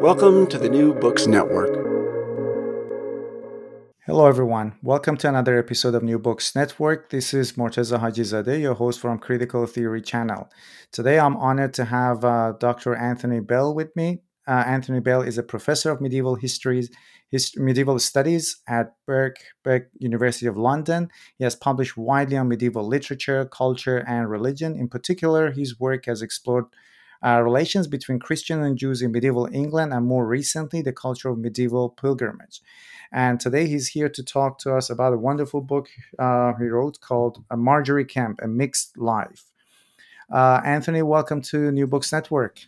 Welcome to the New Books Network. Hello, everyone. Welcome to another episode of New Books Network. This is Morteza Hajizadeh, your host from Critical Theory Channel. Today, I'm honored to have uh, Dr. Anthony Bale with me. Uh, Anthony Bale is a professor of medieval histories, hist- medieval studies at Birkbeck University of London. He has published widely on medieval literature, culture, and religion. In particular, his work has explored uh, relations between Christians and Jews in medieval England, and more recently, the culture of medieval pilgrimage. And today he's here to talk to us about a wonderful book uh, he wrote called uh, Margery Kempe, A Mixed Life. Uh, Anthony, welcome to New Books Network.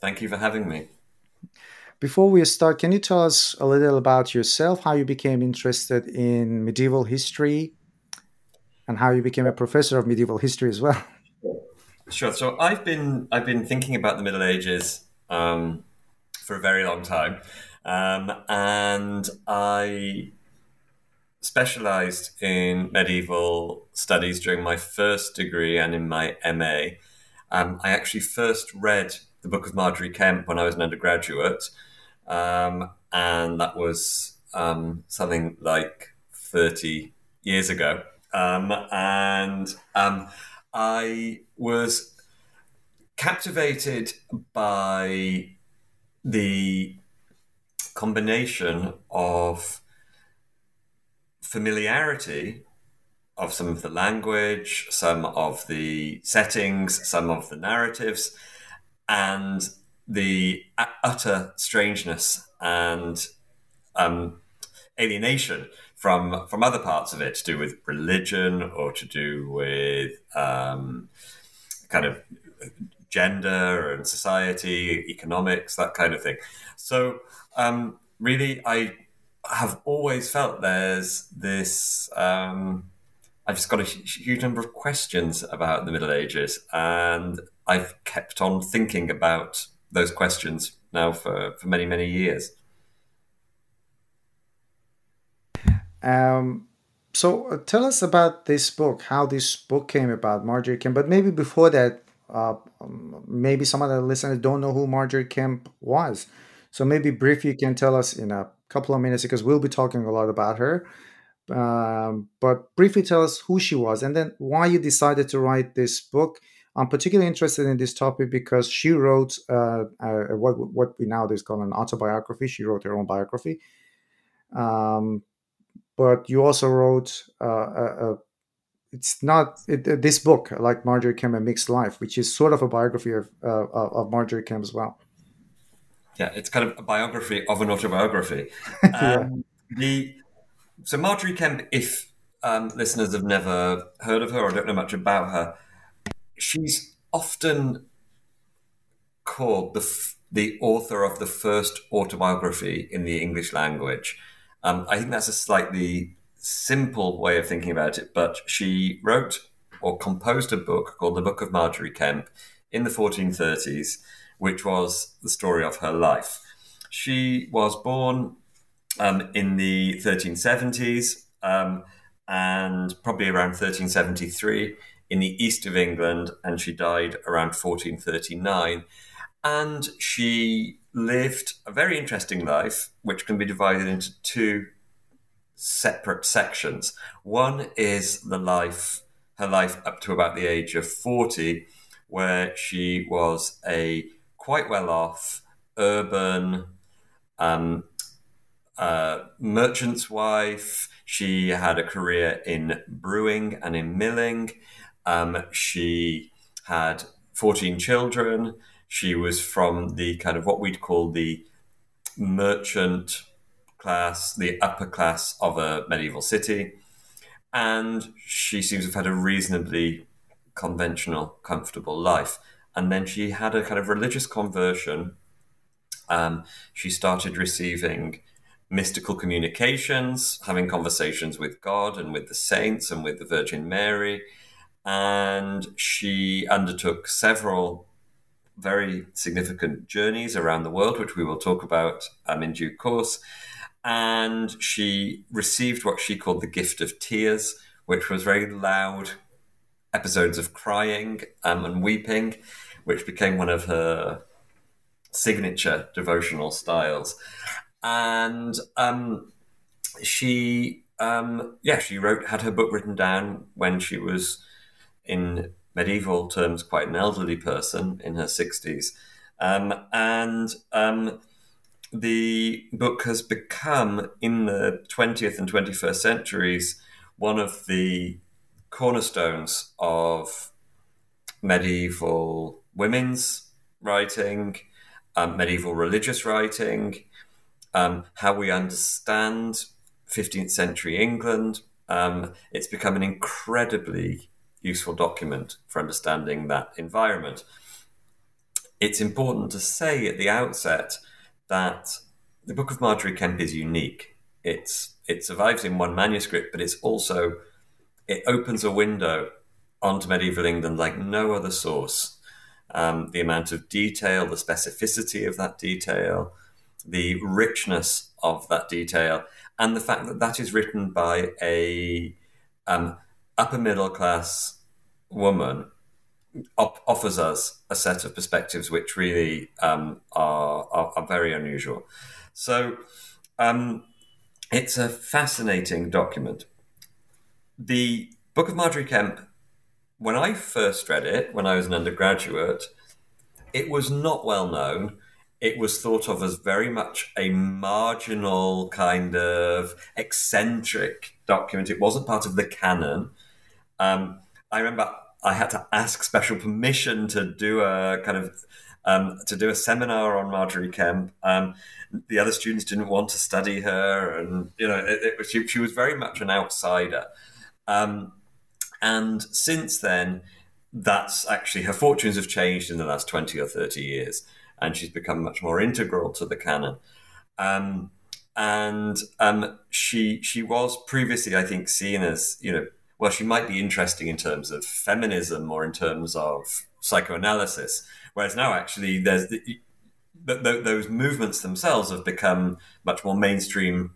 Thank you for having me. Before we start, can you tell us a little about yourself, how you became interested in medieval history, and how you became a professor of medieval history as well? Sure. So I've been I've been thinking about the Middle Ages um, for a very long time, um, and I specialized in medieval studies during my first degree and in my MA. Um, I actually first read the Book of Margery Kempe when I was an undergraduate, um, and that was um, something like thirty years ago, um, and I was captivated by the combination of familiarity of some of the language, some of the settings, some of the narratives, and the utter strangeness and um, alienation from from other parts of it to do with religion or to do with um, kind of gender and society, economics, that kind of thing. So um, really, I have always felt there's this. Um, I've just got a huge number of questions about the Middle Ages, and I've kept on thinking about those questions now for, for many, many years. Um, so uh, tell us about this book, how this book came about, Margery Kempe. But maybe before that, uh, um, maybe some of the listeners don't know who Margery Kempe was. So maybe briefly you can tell us in a couple of minutes because we'll be talking a lot about her. Um, but briefly tell us who she was and then why you decided to write this book. I'm particularly interested in this topic because she wrote uh, uh, what what we nowadays call an autobiography. She wrote her own biography. Um, but you also wrote uh, a, a, it's not it, this book like Margery Kempe Mixed Life, which is sort of a biography of uh, of Margery Kempe as well. Yeah, it's kind of a biography of an autobiography. yeah. Um, the so Margery Kempe, if um, listeners have never heard of her or don't know much about her, she's often called the f- the author of the first autobiography in the English language. Um, I think that's a slightly simple way of thinking about it, but she wrote or composed a book called The Book of Margery Kempe in the 1430s, which was the story of her life. She was born um, in the 1370s um, and probably around 1373 in the east of England, and she died around 1439. And she lived a very interesting life, which can be divided into two separate sections. One is the life, her life up to about the age of 40, where she was a quite well off urban um, a merchant's wife. She had a career in brewing and in milling. Um, she had 14 children. She was from the kind of what we'd call the merchant class, the upper class of a medieval city. And she seems to have had a reasonably conventional, comfortable life. And then she had a kind of religious conversion. Um, she started receiving mystical communications, having conversations with God and with the saints and with the Virgin Mary. And she undertook several very significant journeys around the world, which we will talk about um, in due course. And she received what she called the gift of tears, which was very loud episodes of crying um, and weeping, which became one of her signature devotional styles. And um, she, um, yeah, she wrote, had her book written down when she was in medieval terms quite an elderly person in her 60s. Um, and um, the book has become, in the 20th and 21st centuries, one of the cornerstones of medieval women's writing, um, medieval religious writing, um, how we understand 15th century England. Um, it's become an incredibly useful document for understanding that environment. It's important to say at the outset that the Book of Margery Kempe is unique. It's it survives in one manuscript, but it's also it opens a window onto medieval England like no other source. Um, the amount of detail, the specificity of that detail, the richness of that detail, and the fact that that is written by a um, upper middle class woman op- offers us a set of perspectives which really um, are, are, are, very unusual. So um, it's a fascinating document. The Book of Margery Kempe, when I first read it, when I was an undergraduate, it was not well known. It was thought of as very much a marginal kind of eccentric document. It wasn't part of the canon. Um, I remember I had to ask special permission to do a kind of um, to do a seminar on Margery Kempe. Um, the other students didn't want to study her, and you know, it, it, she, she, was very much an outsider. Um, and since then, that's actually her fortunes have changed in the last twenty or thirty years, and she's become much more integral to the canon. Um, and um, she she was previously, I think, seen as you know well, she might be interesting in terms of feminism or in terms of psychoanalysis. Whereas now, actually, there's the, those movements themselves have become much more mainstream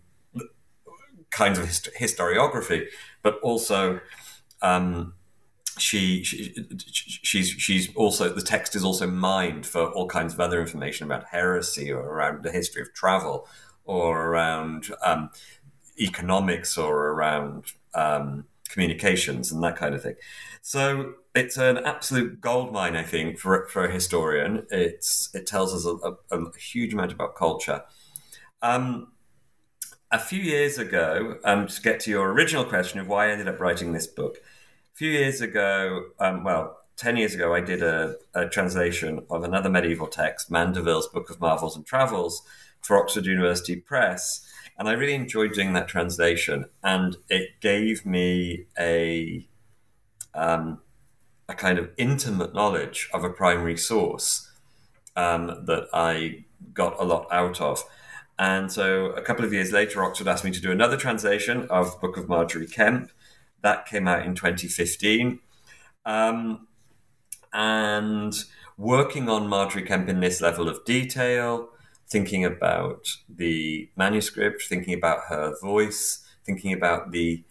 kinds of hist- historiography, but also um, she, she, she's she's also the text is also mined for all kinds of other information about heresy or around the history of travel or around um, economics or around um, communications and that kind of thing. So it's an absolute goldmine, I think, for for a historian. It's it tells us a, a, a huge amount about culture. Um, a few years ago, um, to get to your original question of why I ended up writing this book, few years ago, um, well, 10 years ago, I did a, a, translation of another medieval text, Mandeville's Book of Marvels and Travels, for Oxford University Press. And I really enjoyed doing that translation, and it gave me a um, a kind of intimate knowledge of a primary source um, that I got a lot out of. And so a couple of years later, Oxford asked me to do another translation of Book of Margery Kempe. That came out in 2015. Um, and working on Margery Kempe in this level of detail, thinking about the manuscript, thinking about her voice, thinking about the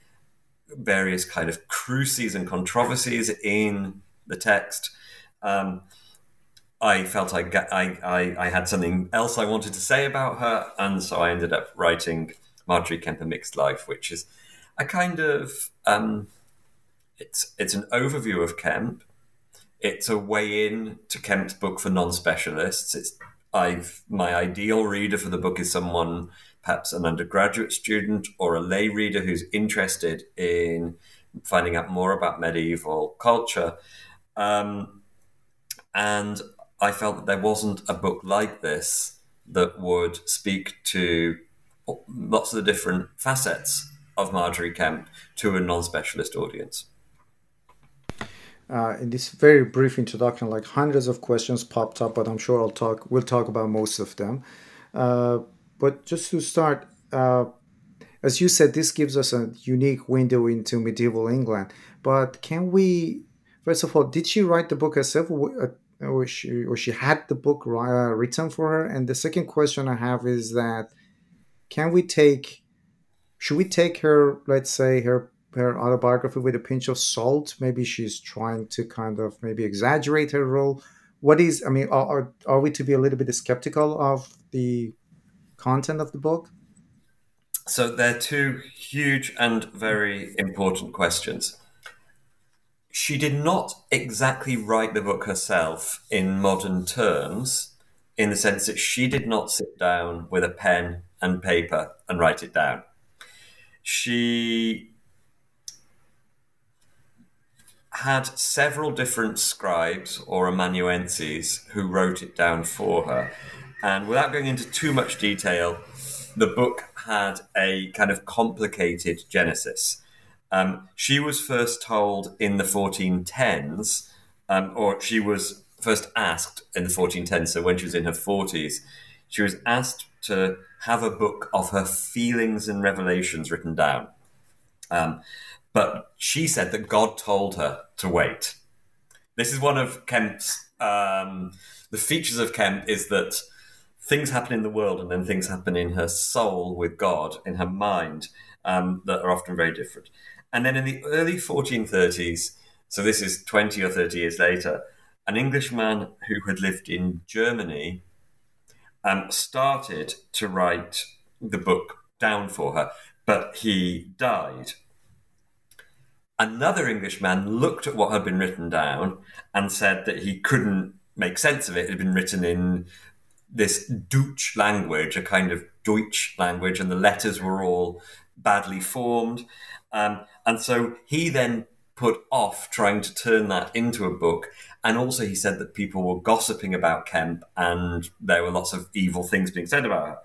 various kind of cruces and controversies in the text. Um, I felt I, I, I, I, had something else I wanted to say about her, and so I ended up writing Margery Kempe Mixed Life, which is a kind of um, it's it's an overview of Kempe. It's a way in to Kempe's book for non-specialists. It's I've my ideal reader for the book is someone perhaps an undergraduate student or a lay reader who's interested in finding out more about medieval culture. Um, and I felt that there wasn't a book like this that would speak to lots of the different facets of Margery Kempe to a non specialist audience. Uh, in this very brief introduction, like hundreds of questions popped up, but I'm sure I'll talk. We'll talk about most of them. Uh, but just to start, uh, as you said, this gives us a unique window into medieval England. But can we, first of all, did she write the book herself, or uh, she, or she had the book uh, written for her? And the second question I have is that, can we take, should we take her, let's say, her her autobiography with a pinch of salt? Maybe she's trying to kind of maybe exaggerate her role. What is, I mean, are, are we to be a little bit skeptical of the content of the book? So they're two huge and very important questions. She did not exactly write the book herself in modern terms, in the sense that she did not sit down with a pen and paper and write it down. She had several different scribes or amanuenses who wrote it down for her. And without going into too much detail, the book had a kind of complicated genesis. Um, she was first told in the 1410s, um, or she was first asked in the 1410s, so when she was in her 40s, she was asked to have a book of her feelings and revelations written down. Um, but she said that God told her to wait. This is one of Kempe's, um, the features of Kempe is that things happen in the world and then things happen in her soul with God, in her mind, um, that are often very different. And then in the early 1430s, so this is 20 or 30 years later, an Englishman who had lived in Germany um, started to write the book down for her, but he died. Another Englishman looked at what had been written down and said that he couldn't make sense of it. It had been written in this Deutsch language, a kind of Deutsch language, and the letters were all badly formed. Um, and so he then put off trying to turn that into a book. And also, he said that people were gossiping about Kempe and there were lots of evil things being said about her.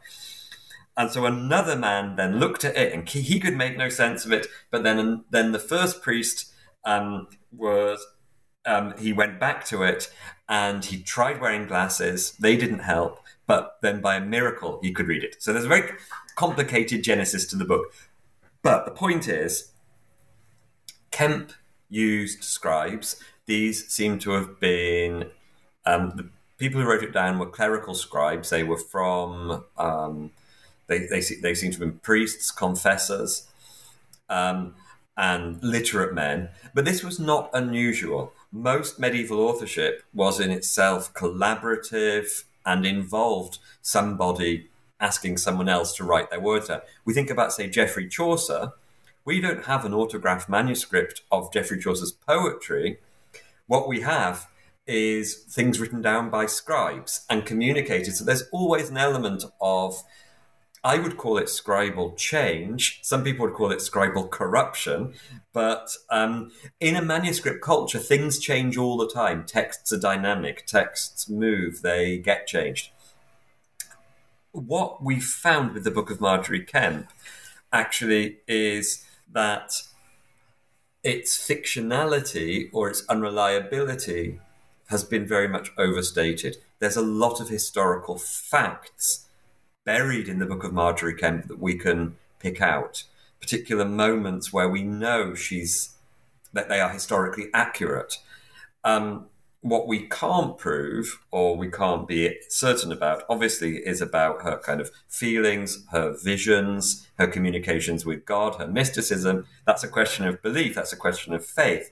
And so another man then looked at it and he, could make no sense of it. But then, then the first priest um, was um, he went back to it and he tried wearing glasses. They didn't help, but then by a miracle, he could read it. So there's a very complicated genesis to the book. But the point is, Kempe used scribes. These seem to have been um, the people who wrote it down were clerical scribes. They were from um, they, they they seem to have been priests, confessors. Um, and literate men, but this was not unusual. Most medieval authorship was in itself collaborative and involved somebody asking someone else to write their words out. We think about, say, Geoffrey Chaucer. We don't have an autograph manuscript of Geoffrey Chaucer's poetry. What we have is things written down by scribes and communicated. So there's always an element of I would call it scribal change. Some people would call it scribal corruption. But um, in a manuscript culture, things change all the time. Texts are dynamic, texts move, they get changed. What we found with the Book of Margery Kempe actually is that its fictionality or its unreliability has been very much overstated. There's a lot of historical facts buried in the book of Margery Kempe that we can pick out, particular moments where we know she's that they are historically accurate. Um, what we can't prove or we can't be certain about, obviously, is about her kind of feelings, her visions, her communications with God, her mysticism. That's a question of belief, that's a question of faith.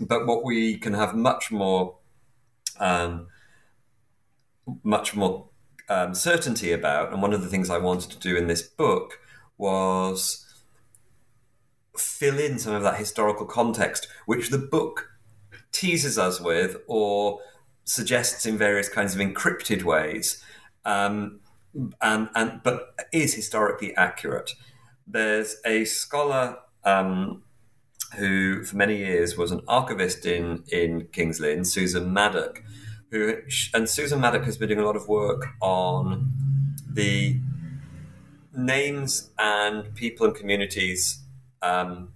But what we can have much more, um, much more um, certainty about, and one of the things I wanted to do in this book was fill in some of that historical context, which the book teases us with or suggests in various kinds of encrypted ways. Um, and, and but is historically accurate. There's a scholar um, who, for many years, was an archivist in in Kings Lynn, Susan Maddock, who and Susan Maddock has been doing a lot of work on the names and people and communities um,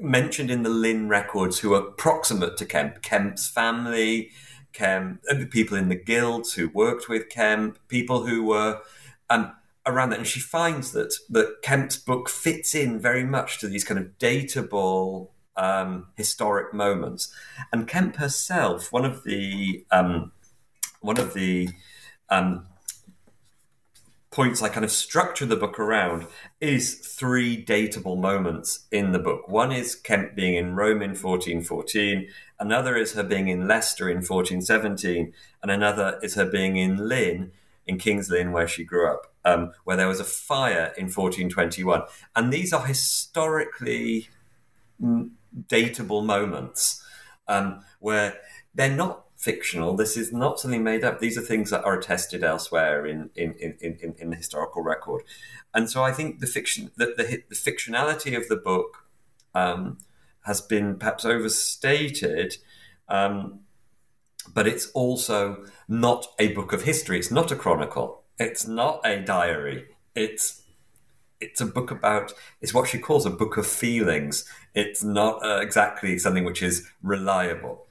mentioned in the Lynn records who are proximate to Kempe, Kempe's family, Kempe, the people in the guilds who worked with Kempe, people who were um, around that. And she finds that that Kempe's book fits in very much to these kind of datable um, historic moments. And Kempe herself, one of the um, one of the um, points I kind of structure the book around is three datable moments in the book. One is Kempe being in Rome in 1414, another is her being in Leicester in 1417, and another is her being in Lynn, in King's Lynn, where she grew up, um, where there was a fire in 1421. And these are historically datable moments um, where they're not fictional. This is not something made up. These are things that are attested elsewhere in in, in, in, in the historical record. And so I think the fiction, the, the, the fictionality of the book um, has been perhaps overstated, um, but it's also not a book of history. It's not a chronicle. It's not a diary. It's it's a book about it's what she calls a book of feelings. It's not uh, exactly something which is reliable.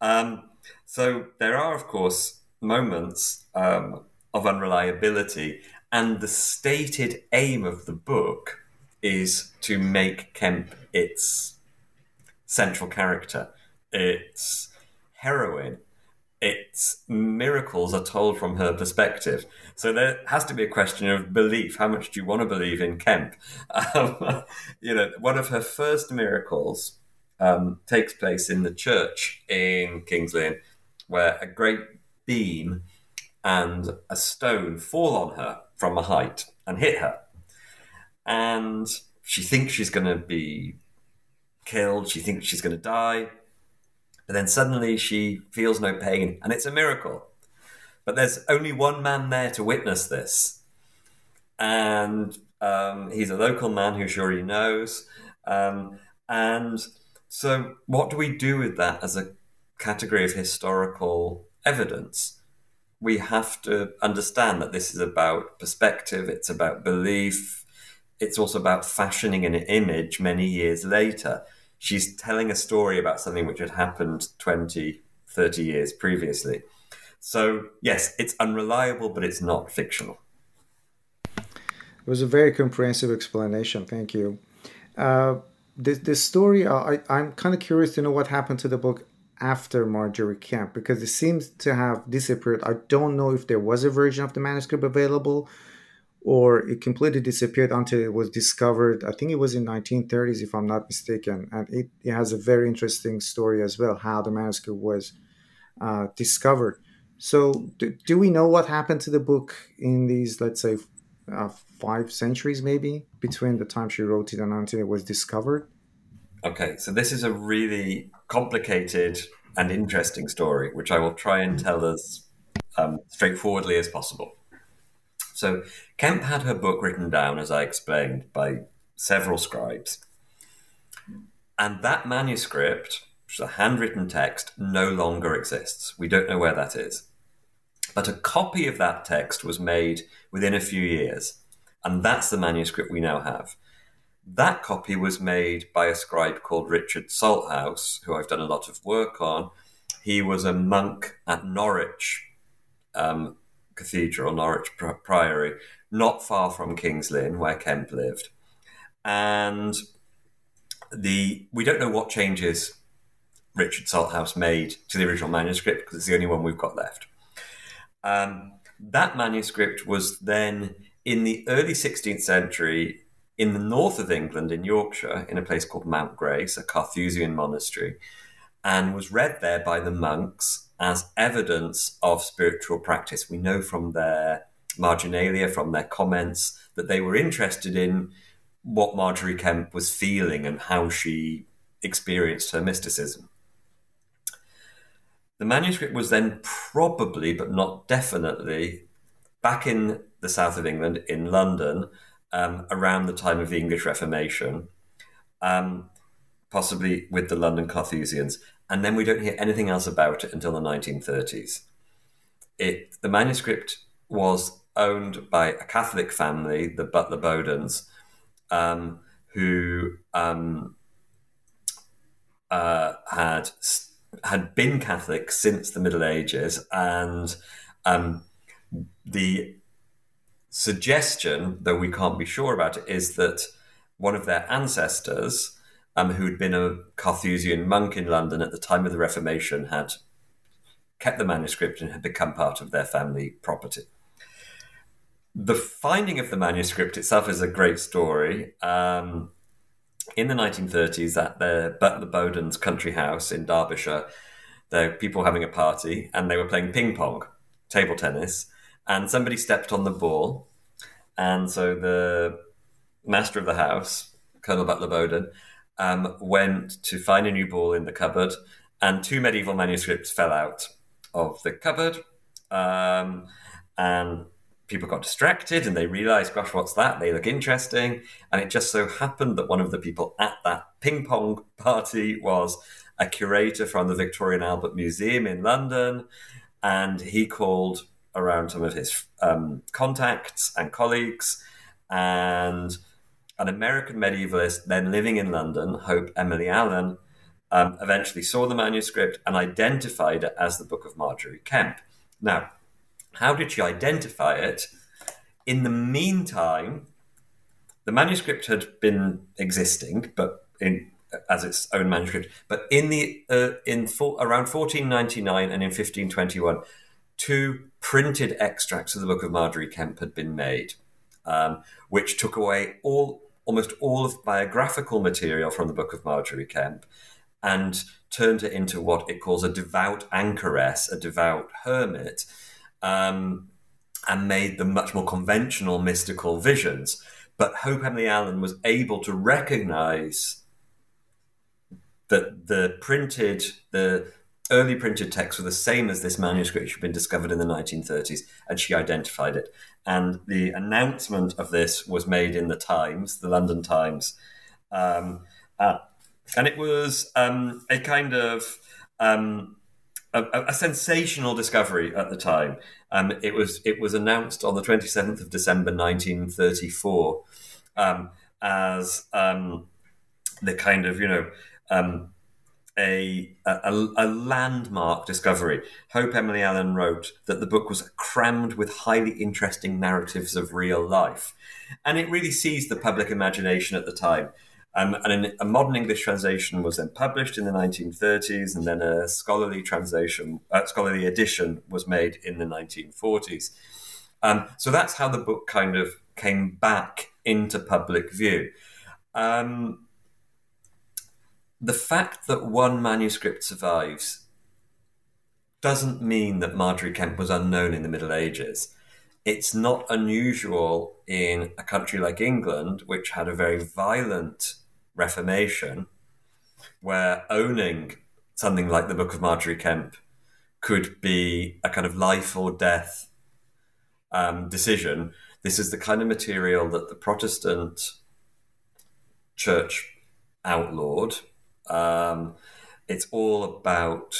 Um, so there are, of course, moments um, of unreliability, and the stated aim of the book is to make Kempe its central character, its heroine. Its miracles are told from her perspective. So there has to be a question of belief. How much do you want to believe in Kempe? Um, you know, one of her first miracles um, takes place in the church in Kings Lynn where a great beam and a stone fall on her from a height and hit her. And she thinks she's going to be killed, she thinks she's going to die. But then suddenly she feels no pain, and it's a miracle. But there's only one man there to witness this. And um, he's a local man who she already knows. Um, and so, what do we do with that as a category of historical evidence, we have to understand that this is about perspective, it's about belief, it's also about fashioning an image many years later. She's telling a story about something which had happened 20, 30 years previously. So, yes, it's unreliable, but it's not fictional. It was a very comprehensive explanation. Thank you. Uh, this, this story, uh, I, I'm kind of curious to know what happened to the book after Margery Kempe because it seems to have disappeared. I don't know if there was a version of the manuscript available or it completely disappeared until it was discovered. I think it was in 1930s, if I'm not mistaken. And it, it has a very interesting story as well, how the manuscript was uh, discovered. So, do, do, we know what happened to the book in these, let's say, uh, five centuries maybe between the time she wrote it and until it was discovered? Okay, so this is a really complicated and interesting story, which I will try and tell as um, straightforwardly as possible. So, Kempe had her book written down, as I explained, by several scribes. And that manuscript, which is a handwritten text, no longer exists. We don't know where that is. But a copy of that text was made within a few years. And that's the manuscript we now have. That copy was made by a scribe called Richard Salthouse, who I've done a lot of work on. He was a monk at Norwich um, Cathedral, Norwich Priory, not far from King's Lynn, where Kempe lived. And the we don't know what changes Richard Salthouse made to the original manuscript because it's the only one we've got left. Um, that manuscript was then in the early 16th century in the north of England, in Yorkshire, in a place called Mount Grace, a Carthusian monastery, and was read there by the monks as evidence of spiritual practice. We know from their marginalia, from their comments, that they were interested in what Margery Kempe was feeling and how she experienced her mysticism. The manuscript was then probably, but not definitely, back in the south of England, in London, um, around the time of the English Reformation, um, possibly with the London Carthusians, and then we don't hear anything else about it until the 1930s. It the manuscript was owned by a Catholic family, the Butler Bowdens, um, who um, uh, had had been Catholic since the Middle Ages, and um, the suggestion, though we can't be sure about it, is that one of their ancestors, um, who'd been a Carthusian monk in London at the time of the Reformation, had kept the manuscript and had become part of their family property. The finding of the manuscript itself is a great story. Um, in the 1930s, at the Butler Bowden's country house in Derbyshire, there were people having a party and they were playing ping pong, table tennis, and somebody stepped on the ball. And so the master of the house, Colonel Butler Bowden, um, went to find a new ball in the cupboard, and two medieval manuscripts fell out of the cupboard. Um, and people got distracted and they realized, gosh, what's that? They look interesting. And it just so happened that one of the people at that ping pong party was a curator from the Victoria and Albert Museum in London. And he called around some of his um, contacts and colleagues. And an American medievalist then living in London, Hope Emily Allen, um, eventually saw the manuscript and identified it as the Book of Margery Kempe. Now, how did she identify it? In the meantime, the manuscript had been existing, but in as its own manuscript. But in the uh, in for, around 1499 and in 1521, two printed extracts of the Book of Margery Kempe had been made, um, which took away all almost all of biographical material from the Book of Margery Kempe and turned it into what it calls a devout anchoress, a devout hermit, um, and made them much more conventional mystical visions. But Hope Emily Allen was able to recognize that the printed, the early printed texts were the same as this manuscript which had been discovered in the 1930s, and she identified it. And the announcement of this was made in the Times, the London Times. Um, uh, and it was um, a kind of um, a, a, sensational discovery at the time. Um, it was it was announced on the 27th of December 1934 um, as um, the kind of you know a, a, a, landmark discovery. Hope Emily Allen wrote that the book was crammed with highly interesting narratives of real life. And it really seized the public imagination at the time. Um, and a modern English translation was then published in the 1930s, and then a scholarly translation, uh, scholarly edition was made in the 1940s. Um, so that's how the book kind of came back into public view. Um, the fact that one manuscript survives doesn't mean that Margery Kempe was unknown in the Middle Ages. It's not unusual in a country like England, which had a very violent Reformation, where owning something like the Book of Margery Kempe could be a kind of life or death um, decision. This is the kind of material that the Protestant church outlawed um, it's all about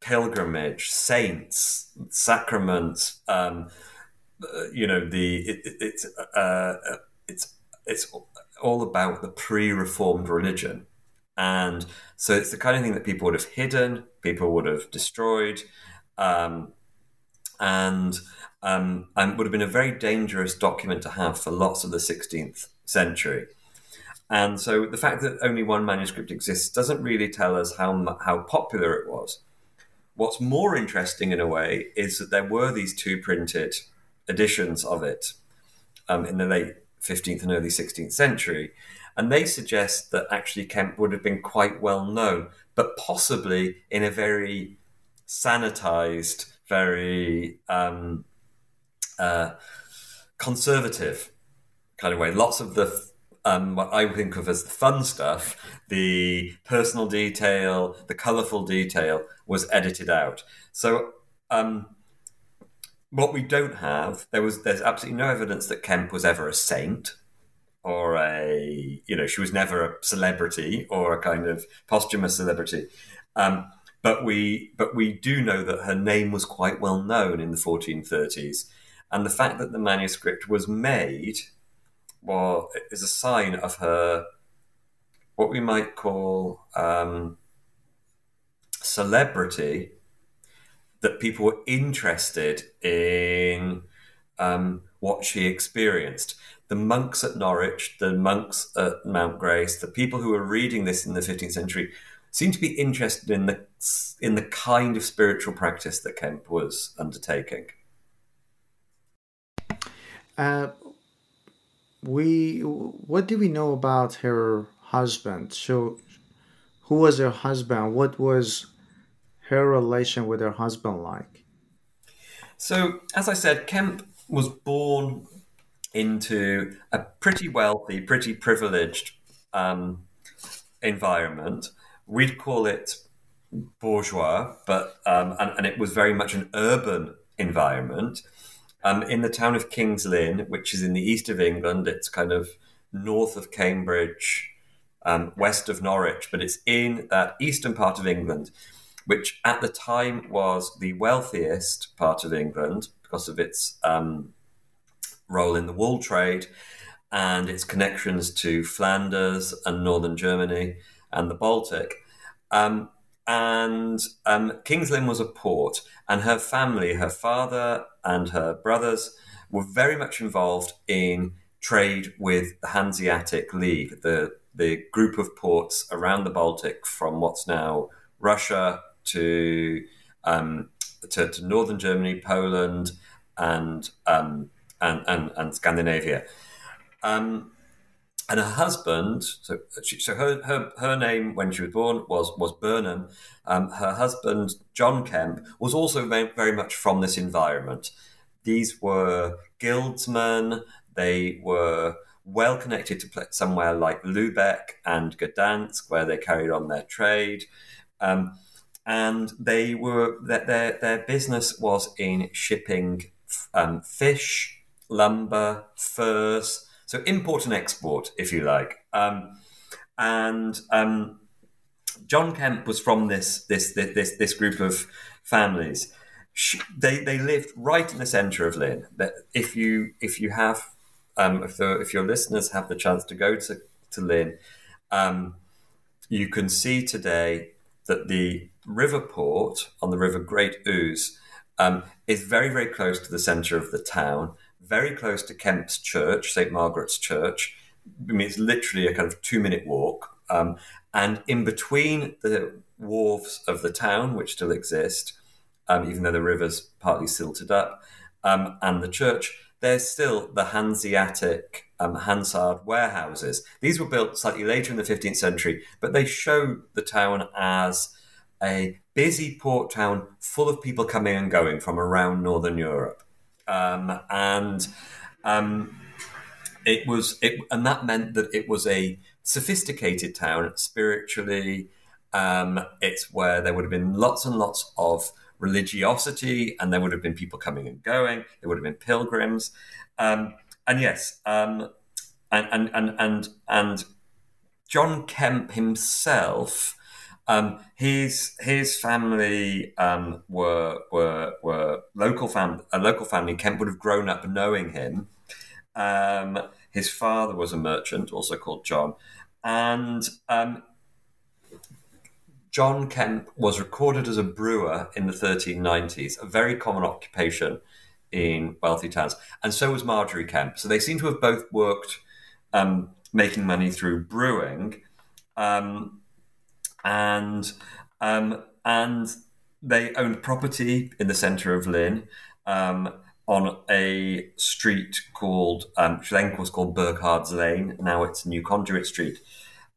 pilgrimage, saints, sacraments. Um, uh, you know, the it, it, it's uh, it's it's all about the pre-reformed religion, and so it's the kind of thing that people would have hidden, people would have destroyed, um, and um, and would have been a very dangerous document to have for lots of the 16th century. And so the fact that only one manuscript exists doesn't really tell us how, how popular it was. What's more interesting in a way is that there were these two printed editions of it um, in the late 15th and early 16th century. And they suggest that actually Kempe would have been quite well known, but possibly in a very sanitized, very um, uh, conservative kind of way. Lots of the um, what I think of as the fun stuff, the personal detail, the colourful detail, was edited out. So um, what we don't have, there was there's absolutely no evidence that Kempe was ever a saint or a you know she was never a celebrity or a kind of posthumous celebrity. Um, but we but we do know that her name was quite well known in the 1430s, and the fact that the manuscript was made well is a sign of her what we might call um, celebrity that people were interested in um, what she experienced. The monks at Norwich, the monks at Mount Grace, the people who were reading this in the 15th century seem to be interested in the in the kind of spiritual practice that Kempe was undertaking. Uh, we what do we know about her husband? So, who was her husband? What was her relation with her husband like? So, as I said, Kempe was born into a pretty wealthy, pretty privileged um, environment. We'd call it bourgeois, but um, and, and, it was very much an urban environment. Um, in the town of Kings Lynn, which is in the east of England, it's kind of north of Cambridge, um, west of Norwich, but it's in that eastern part of England which at the time was the wealthiest part of England because of its um, role in the wool trade and its connections to Flanders and northern Germany and the Baltic. Um, and um, Kings Lynn was a port, and her family, her father and her brothers, were very much involved in trade with the Hanseatic League, the, the group of ports around the Baltic from what's now Russia, to um, to, to, northern Germany, Poland, and um, and, and, and Scandinavia. Um, and her husband, so she, so her, her her name when she was born was was Burnham. Um, her husband John Kempe was also very, much from this environment. These were guildsmen. They were well connected to somewhere like Lubeck and Gdansk, where they carried on their trade. Um, and they were that their their business was in shipping um, fish, lumber, furs, so import and export, if you like. Um, and um, John Kempe was from this this this this group of families. They they lived right in the centre of Lynn. That if you if you have um, if the, if your listeners have the chance to go to to Lynn, um, you can see today that the river port on the River Great Ouse um, is very, very close to the centre of the town, very close to Kempe's Church, St. Margaret's Church. I mean, it's literally a kind of two minute walk. Um, and in between the wharves of the town, which still exist, um, even though the river's partly silted up, um, and the church, there's still the Hanseatic um, Hansard warehouses. These were built slightly later in the 15th century, but they show the town as a busy port town full of people coming and going from around Northern Europe. Um, and um, it was, it, and that meant that it was a sophisticated town spiritually. Um, it's where there would have been lots and lots of religiosity, and there would have been people coming and going. There would have been pilgrims, um, and yes, um, and, and and and and John Kempe himself um, his his family um, were were were local fam a local family. Kempe would have grown up knowing him. Um, his father was a merchant, also called John, and um, John Kempe was recorded as a brewer in the 1390s, a very common occupation in wealthy towns, and so was Margery Kempe. So they seem to have both worked um, making money through brewing. Um, and um, and they owned property in the centre of Lynn um, on a street called um, which then was called Burghard's Lane. Now it's New Conduit Street.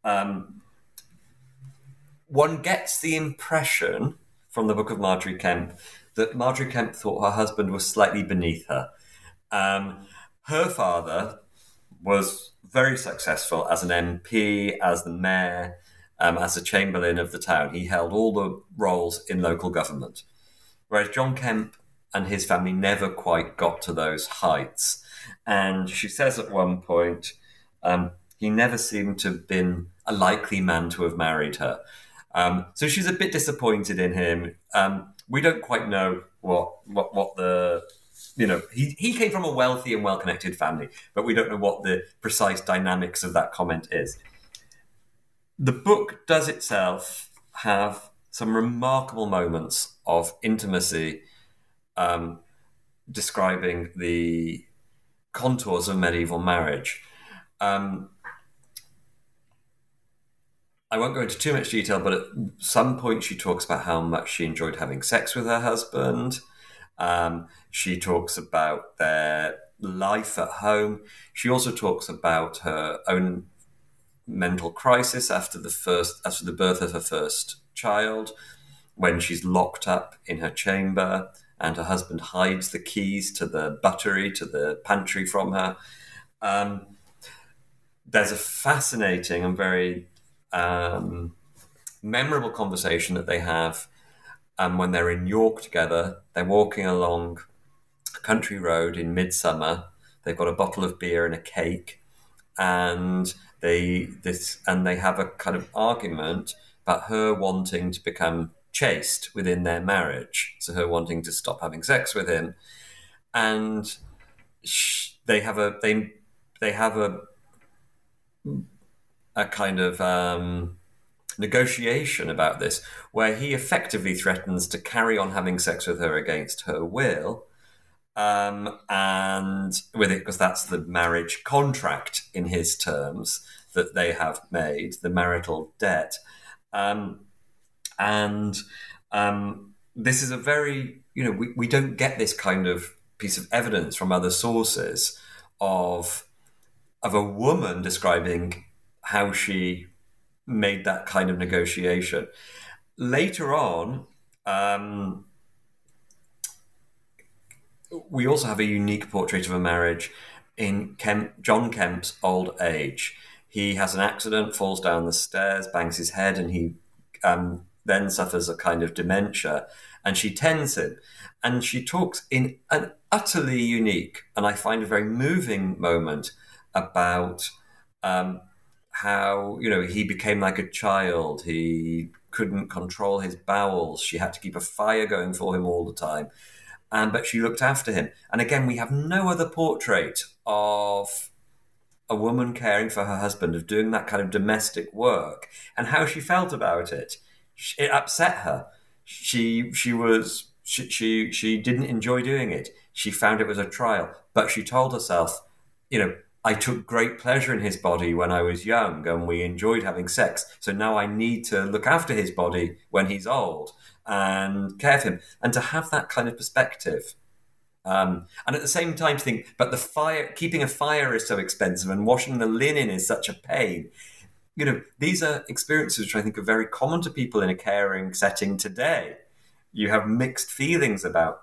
Um, one gets the impression from the book of Margery Kempe that Margery Kempe thought her husband was slightly beneath her. Um, her father was very successful as an MP, as the mayor, um, as a chamberlain of the town. He held all the roles in local government. Whereas John Kempe and his family never quite got to those heights. And she says at one point, um, he never seemed to have been a likely man to have married her. Um, so she's a bit disappointed in him. Um, we don't quite know what what what the you know he he came from a wealthy and well connected family, but we don't know what the precise dynamics of that comment is. The book does itself have some remarkable moments of intimacy, um, describing the contours of medieval marriage. Um, I won't go into too much detail, but at some point she talks about how much she enjoyed having sex with her husband. Um, she talks about their life at home. She also talks about her own mental crisis after the first after the birth of her first child, when she's locked up in her chamber and her husband hides the keys to the buttery to the pantry from her. Um, there's a fascinating and very um, memorable conversation that they have um, when they're in York together. They're walking along a country road in midsummer. They've got a bottle of beer and a cake, and they this and they have a kind of argument about her wanting to become chaste within their marriage, so her wanting to stop having sex with him, and they have a they they have a a kind of um, negotiation about this, where he effectively threatens to carry on having sex with her against her will. Um, and with it, because that's the marriage contract in his terms that they have made, the marital debt. Um, and um, this is a very, you know, we, we don't get this kind of piece of evidence from other sources of of a woman describing how she made that kind of negotiation. Later on, um, we also have a unique portrait of a marriage in Kempe, John Kempe's old age. He has an accident, falls down the stairs, bangs his head, and he um, then suffers a kind of dementia. And she tends him. And she talks in an utterly unique and I find a very moving moment about um, how you know he became like a child. He couldn't control his bowels. She had to keep a fire going for him all the time. And but she looked after him. And again, we have no other portrait of a woman caring for her husband, of doing that kind of domestic work, and how she felt about it. It upset her. She she was she she, she didn't enjoy doing it. She found it was a trial, but she told herself, you know, I took great pleasure in his body when I was young and we enjoyed having sex. So now I need to look after his body when he's old and care for him. And to have that kind of perspective. Um, and at the same time to think, but the fire, keeping a fire is so expensive and washing the linen is such a pain. You know, these are experiences which I think are very common to people in a caring setting today. You have mixed feelings about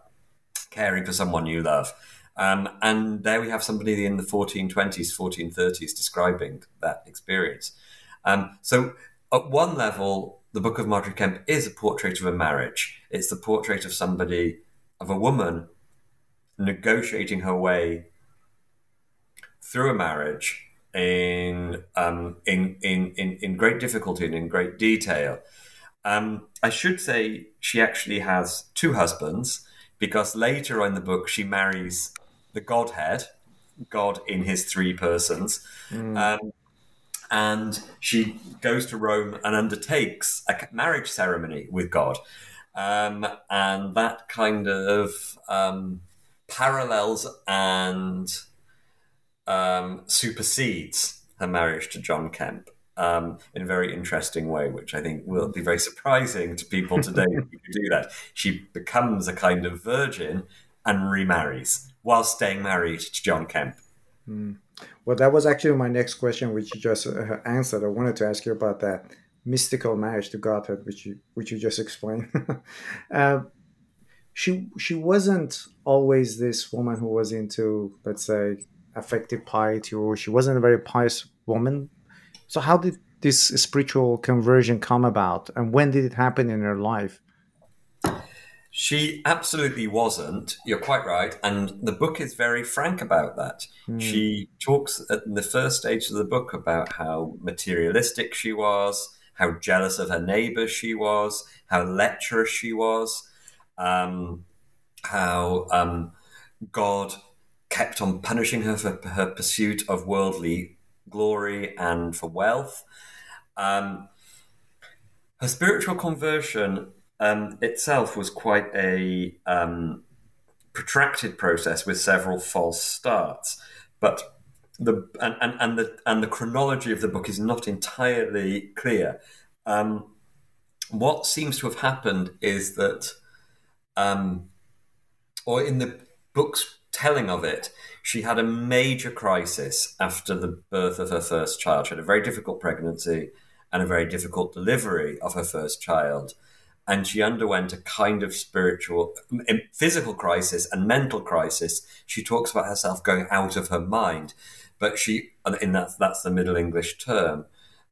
caring for someone you love. Um, and there we have somebody in the 1420s, 1430s describing that experience. Um, so, at one level, the Book of Margery Kempe is a portrait of a marriage. It's the portrait of somebody, of a woman, negotiating her way through a marriage in um, in, in, in, in great difficulty and in great detail. Um, I should say she actually has two husbands because later on in the book she marries the Godhead, God in his three persons. Mm. Um, and she goes to Rome and undertakes a marriage ceremony with God. Um, and that kind of um, parallels and um, supersedes her marriage to John Kempe um, in a very interesting way, which I think will be very surprising to people today if you do that. She becomes a kind of virgin and remarries while staying married to John Kempe. Mm. Well, that was actually my next question, which you just uh, answered. I wanted to ask you about that mystical marriage to Godhead, which you which you just explained. uh, she she wasn't always this woman who was into, let's say, affective piety, or she wasn't a very pious woman. So, how did this spiritual conversion come about, and when did it happen in her life? She absolutely wasn't. You're quite right. And the book is very frank about that. Mm. She talks at the first stage of the book about how materialistic she was, how jealous of her neighbors she was, how lecherous she was, um, how um, God kept on punishing her for her pursuit of worldly glory and for wealth. Um, her spiritual conversion um, itself was quite a um, protracted process with several false starts, but the and, and, and the and the chronology of the book is not entirely clear. Um, what seems to have happened is that, um, or in the book's telling of it, she had a major crisis after the birth of her first child. She had a very difficult pregnancy and a very difficult delivery of her first child and she underwent a kind of spiritual, physical crisis and mental crisis. She talks about herself going out of her mind, but she, in that that's the Middle English term.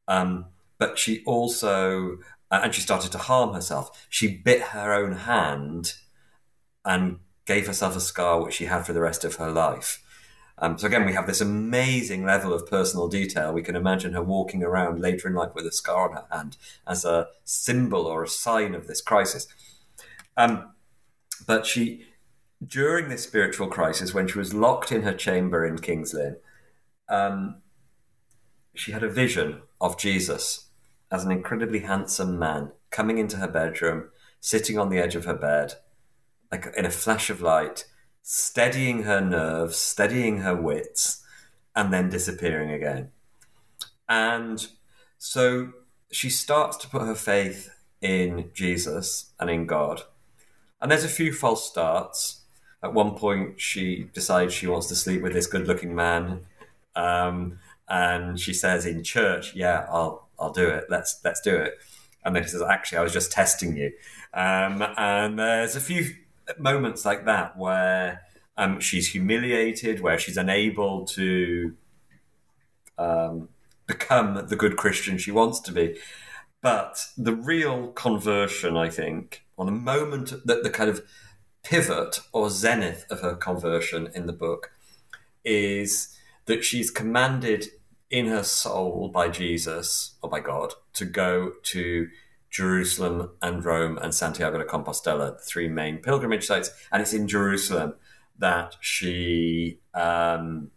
Um, but she also, and she started to harm herself. She bit her own hand and gave herself a scar which she had for the rest of her life. Um, so again, we have this amazing level of personal detail. We can imagine her walking around later in life with a scar on her hand as a symbol or a sign of this crisis. Um, but she, during this spiritual crisis, when she was locked in her chamber in King's Lynn, um, she had a vision of Jesus as an incredibly handsome man coming into her bedroom, sitting on the edge of her bed, like in a flash of light, steadying her nerves, steadying her wits, and then disappearing again. And so she starts to put her faith in Jesus and in God. And there's a few false starts. At one point, she decides she wants to sleep with this good looking man. Um, and she says in church, Yeah, I'll, I'll do it. Let's, let's do it. And then she says, Actually, I was just testing you. Um, and there's a few moments like that where um, she's humiliated, where she's unable to um, become the good Christian she wants to be. But the real conversion, I think, on the moment that the kind of pivot or zenith of her conversion in the book is that she's commanded in her soul by Jesus or by God to go to Jerusalem and Rome and Santiago de Compostela, the three main pilgrimage sites. And it's in Jerusalem that she um,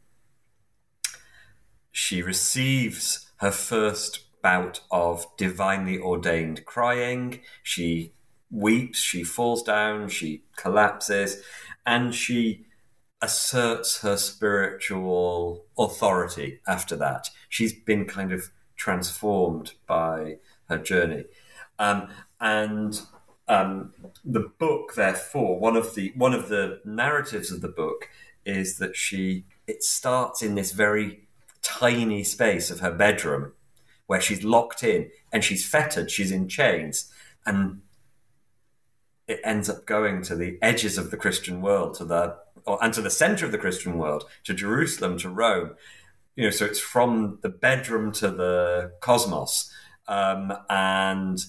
she receives her first bout of divinely ordained crying. She weeps, she falls down, she collapses, and she asserts her spiritual authority after that. She's been kind of transformed by her journey. Um, and um, the book, therefore, one of the one of the narratives of the book is that she it starts in this very tiny space of her bedroom where she's locked in and she's fettered, she's in chains, and it ends up going to the edges of the Christian world, to the or, and to the center of the Christian world, to Jerusalem, to Rome. You know, so it's from the bedroom to the cosmos, um, and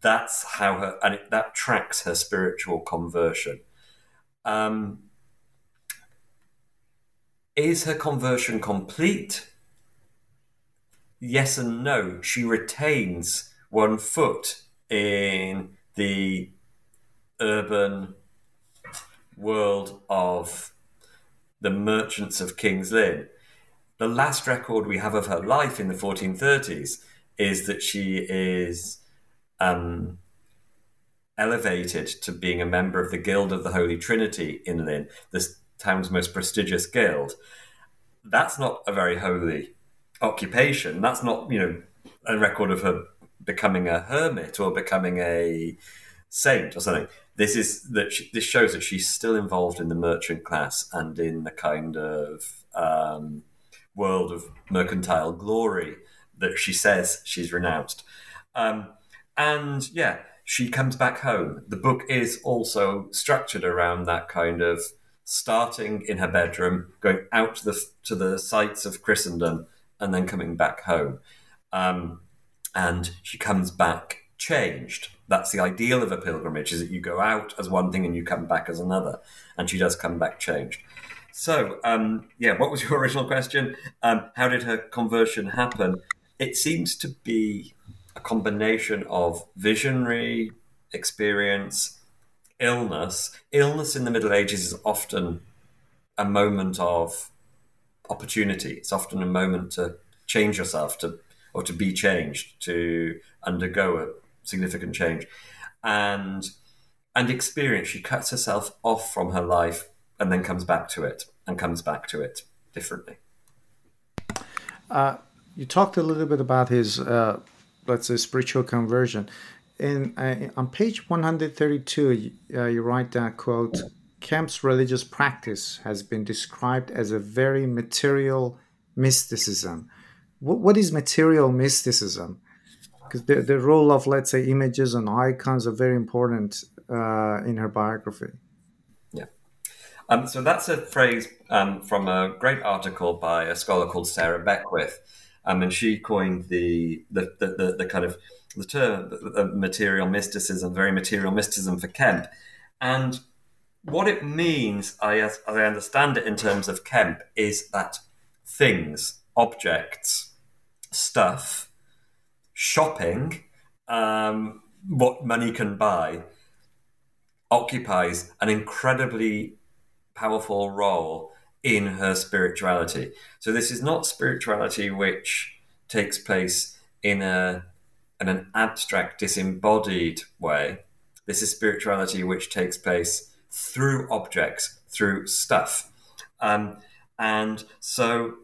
that's how her and it, that tracks her spiritual conversion. Um, is her conversion complete? Yes and no. She retains one foot in the urban world of the merchants of King's Lynn. The last record we have of her life in the 1430s is that she is um, elevated to being a member of the Guild of the Holy Trinity in Lynn, this town's most prestigious guild. That's not a very holy occupation. That's not, you know, a record of her becoming a hermit or becoming a saint or something. This is that she, this shows that she's still involved in the merchant class and in the kind of um, world of mercantile glory that she says she's renounced. Um, and yeah, she comes back home. The book is also structured around that kind of starting in her bedroom, going out to the to the sites of Christendom, and then coming back home. Um, and she comes back changed. That's the ideal of a pilgrimage: is that you go out as one thing and you come back as another. And she does come back changed. So, um, yeah, what was your original question? Um, how did her conversion happen? It seems to be a combination of visionary experience, illness. Illness in the Middle Ages is often a moment of opportunity. It's often a moment to change yourself, to or to be changed, to undergo a significant change, and and experience. She cuts herself off from her life and then comes back to it and comes back to it differently. Uh, you talked a little bit about his, uh, let's say, spiritual conversion. In uh, on page 132, uh, you write that quote: Kempe's religious practice has been described as a very material mysticism. what, what is material mysticism? Because the, the role of, let's say, images and icons are very important uh, in her biography. Yeah. Um, so that's a phrase um, from a great article by a scholar called Sarah Beckwith, um, and she coined the the, the, the, the kind of the term material mysticism, very material mysticism for Kempe, and what it means, I, as I understand it in terms of Kempe, is that things, objects, stuff, shopping, um, what money can buy, occupies an incredibly powerful role in her spirituality. So this is not spirituality which takes place in a in an abstract, disembodied way. This is spirituality which takes place through objects, through stuff. Um, and so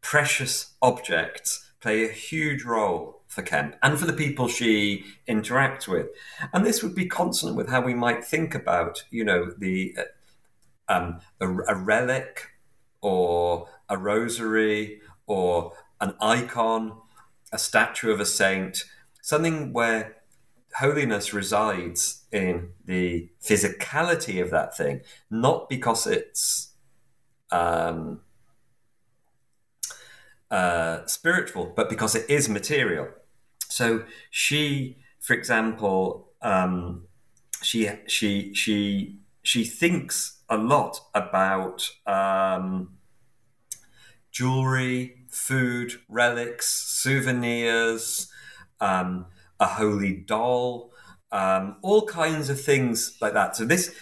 precious objects play a huge role for Kempe and for the people she interacts with. And this would be consonant with how we might think about, you know, the um, a, a relic or a rosary or an icon, a statue of a saint, something where holiness resides in the physicality of that thing, not because it's um, uh, spiritual, but because it is material. So she, for example, um, she she she she thinks a lot about um, jewelry, food, relics, souvenirs, um, a holy doll, um, all kinds of things like that. So this,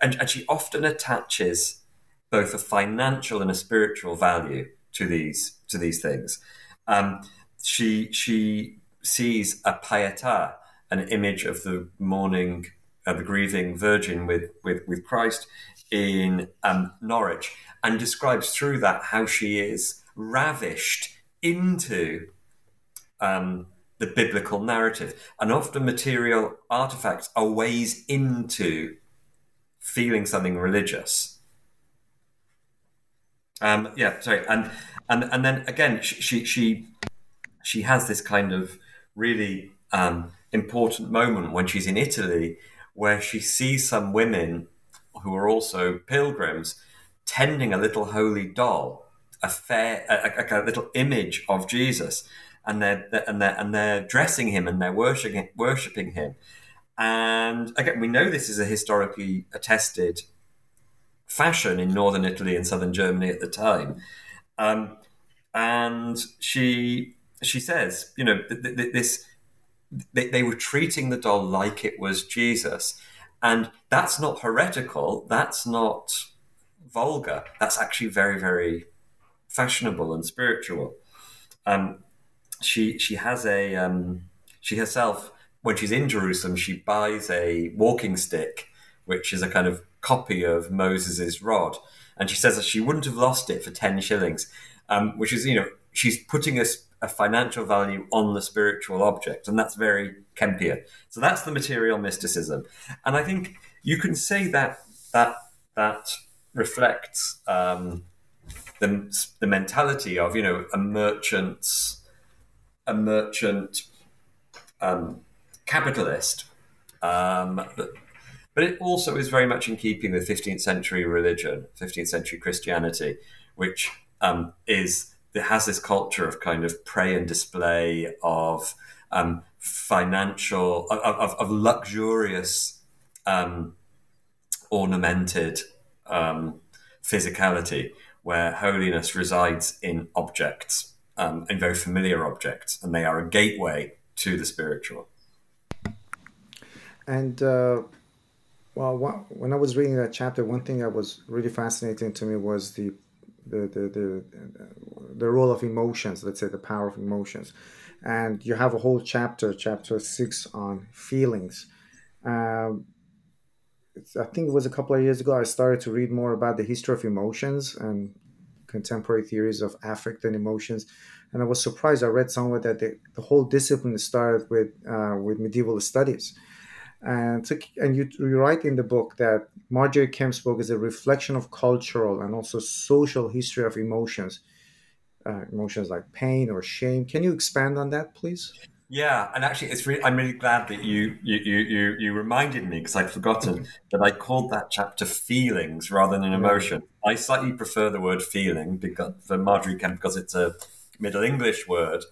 and, and she often attaches both a financial and a spiritual value to these to these things. Um, she she sees a pietà, an image of the mourning, uh, the grieving Virgin with with with Christ in um, Norwich, and describes through that how she is ravished into um, the biblical narrative, and often material artifacts are ways into feeling something religious. Um, yeah, sorry, and and and then again, she she she has this kind of really um, important moment when she's in Italy, where she sees some women who are also pilgrims tending a little holy doll, a fair, a, a, a little image of Jesus, and they're, and they're and they're dressing him and they're worshiping worshiping him. And again, we know this is a historically attested fashion in northern Italy and southern Germany at the time. Um, and she she says, you know, th- th- this they, they were treating the doll like it was Jesus, and that's not heretical. That's not vulgar. That's actually very very fashionable and spiritual. Um, she she has a um, she herself when she's in Jerusalem she buys a walking stick, which is a kind of copy of Moses's rod, and she says that she wouldn't have lost it for ten shillings, um, which is you know she's putting a, a, financial value on the spiritual object, and that's very Kempian. So that's the material mysticism, and I think you can say that that that reflects um, the the mentality of you know a merchant's a merchant um, capitalist. Um, but, but it also is very much in keeping with 15th century religion, 15th century Christianity, which um, is it has this culture of kind of prey and display of um, financial, of, of, of luxurious, um, ornamented um, physicality, where holiness resides in objects, um, in very familiar objects, and they are a gateway to the spiritual. And uh, well, when I was reading that chapter, one thing that was really fascinating to me was the the the the, the role of emotions. Let's say the power of emotions, and you have a whole chapter, chapter six, on feelings. Um, I think it was a couple of years ago. I started to read more about the history of emotions and contemporary theories of affect and emotions, and I was surprised. I read somewhere that the, the whole discipline started with uh, with medieval studies and and you, you write in the book that Margery Kempe's book is a reflection of cultural and also social history of emotions, uh, emotions like pain or shame. Can you expand on that, please? Yeah, and actually, it's really, I'm really glad that you you you you, reminded me because I'd forgotten that I called that chapter "feelings" rather than emotion. I slightly prefer the word "feeling" because for Margery Kempe because it's a Middle English word,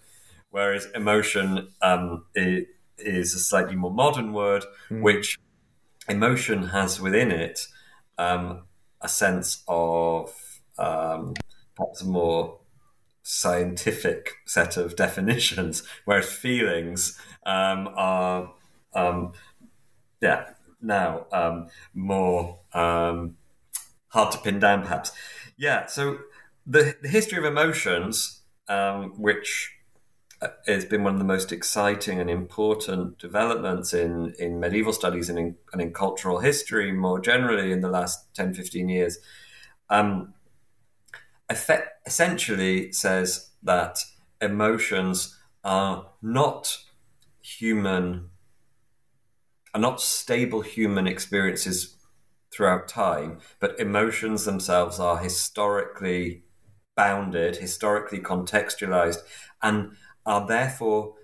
whereas emotion um, it, is a slightly more modern word, mm. which emotion has within it um, a sense of um, perhaps a more scientific set of definitions, whereas feelings um, are, um, yeah, now um, more um, hard to pin down, perhaps. Yeah, so the, the history of emotions, which has been one of the most exciting and important developments in, in medieval studies and in, and in cultural history more generally in the last 10, 15 years, um, effect, essentially says that emotions are not human, are not stable human experiences throughout time, but emotions themselves are historically bounded, historically contextualized, and are therefore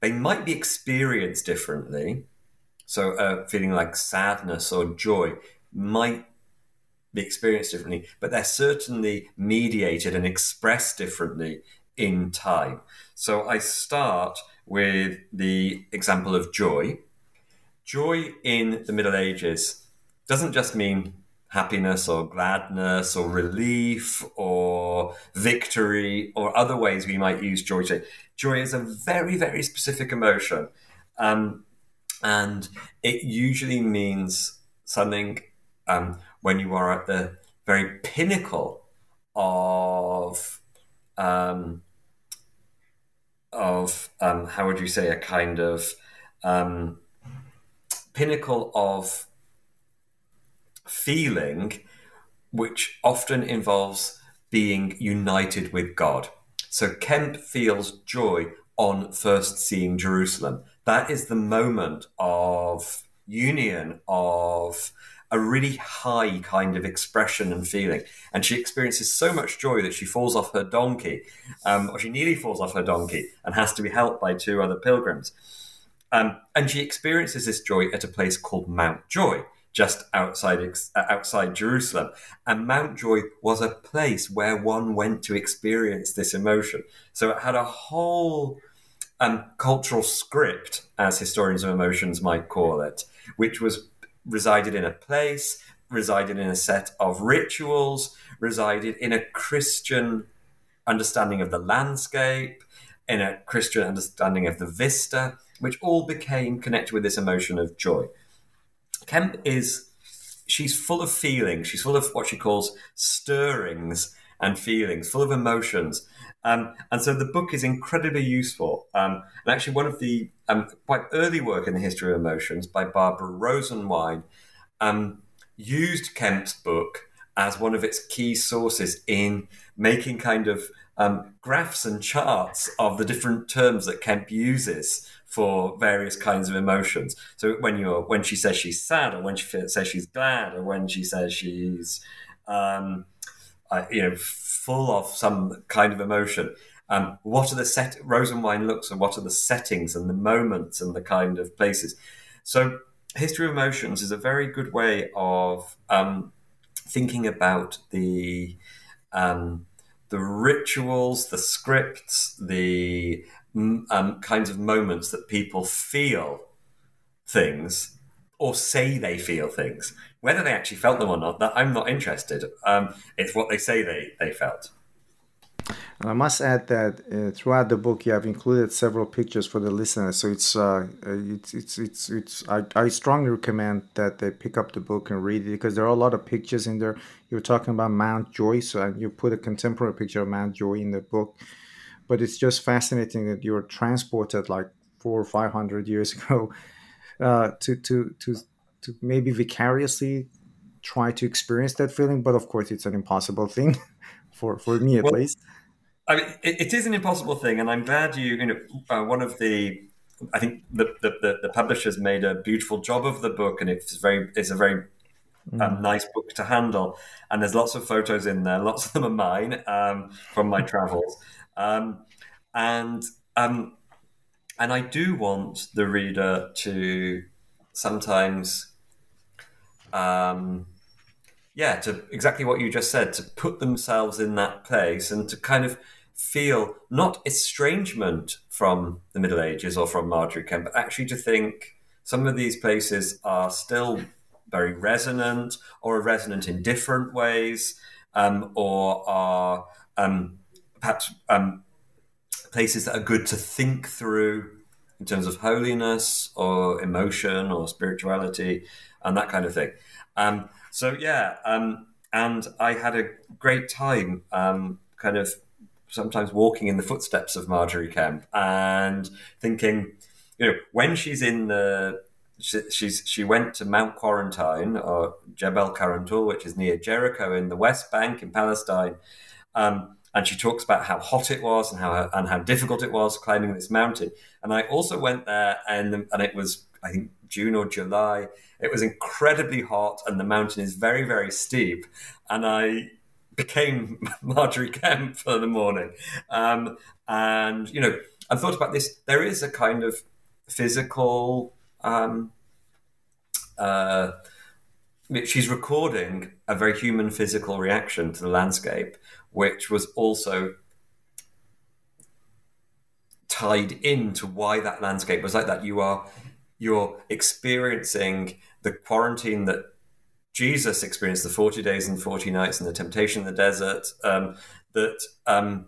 they might be experienced differently. So, uh, feeling like sadness or joy might be experienced differently, but they're certainly mediated and expressed differently in time. So, I start with the example of joy. Joy in the Middle Ages doesn't just mean happiness or gladness or relief or victory or other ways we might use joy. Joy is a very, very specific emotion. Um, and it usually means something um, when you are at the very pinnacle of um, of um, how would you say a kind of um, pinnacle of feeling, which often involves being united with God. So Kempe feels joy on first seeing Jerusalem. That is the moment of union, of a really high kind of expression and feeling. And she experiences so much joy that she falls off her donkey, um, or she nearly falls off her donkey and has to be helped by two other pilgrims. Um, and she experiences this joy at a place called Mount Joy, just outside uh, outside Jerusalem. And Mount Joy was a place where one went to experience this emotion. So it had a whole um, cultural script, as historians of emotions might call it, which was resided in a place, resided in a set of rituals, resided in a Christian understanding of the landscape, in a Christian understanding of the vista, which all became connected with this emotion of joy. Kempe is she's full of feelings. She's full of what she calls stirrings and feelings, full of emotions. Um, and so the book is incredibly useful. Um, and actually, one of the um, quite early work in the history of emotions by Barbara Rosenwein um, used Kempe's book as one of its key sources in making kind of um, graphs and charts of the different terms that Kempe uses for various kinds of emotions. So when you're when she says she's sad, or when she says she's glad, or when she says she's um, uh, you know full of some kind of emotion. Um, what are the set Rosenwein looks and what are the settings and the moments and the kind of places. So history of emotions is a very good way of um, thinking about the um, the rituals, the scripts, the um, kinds of moments that people feel things or say they feel things. Whether they actually felt them or not, that I'm not interested. Um, it's what they say they, they felt. And I must add that uh, throughout the book you have included several pictures for the listeners, so it's uh, uh, it's it's it's, it's I, I strongly recommend that they pick up the book and read it because there are a lot of pictures in there. You're talking about Mount Joy, so you put a contemporary picture of Mount Joy in the book, but it's just fascinating that you're transported like four or five hundred years ago uh, to to to to maybe vicariously try to experience that feeling, but of course it's an impossible thing for for me at well, least. I mean, it, it is an impossible thing, and I'm glad you. You know, uh, one of the, I think the, the, the publishers made a beautiful job of the book, and it's very, it's a very um, mm. nice book to handle. And there's lots of photos in there. Lots of them are mine um, from my travels, um, and um, and I do want the reader to sometimes. Um, yeah, to exactly what you just said, to put themselves in that place and to kind of feel not estrangement from the Middle Ages or from Margery Kempe, but actually to think some of these places are still very resonant or are resonant in different ways um, or are um, perhaps um, places that are good to think through in terms of holiness or emotion or spirituality and that kind of thing. Um, so, yeah, um, and I had a great time um, kind of sometimes walking in the footsteps of Margery Kempe and thinking, you know, when she's in the she, she's she went to Mount Quarantine or Jebel Karantul, which is near Jericho in the West Bank in Palestine, um, and she talks about how hot it was and how and how difficult it was climbing this mountain. And I also went there, and and it was I think June or July. It was incredibly hot, and the mountain is very very steep. And I became Margery Kempe for the morning. Um, and, you know, I thought about this. There is a kind of physical. Um, uh, she's recording a very human physical reaction to the landscape, which was also tied into why that landscape was like that. You are you're experiencing the quarantine that Jesus experienced the 40 days and 40 nights and the temptation in the desert, um, that um,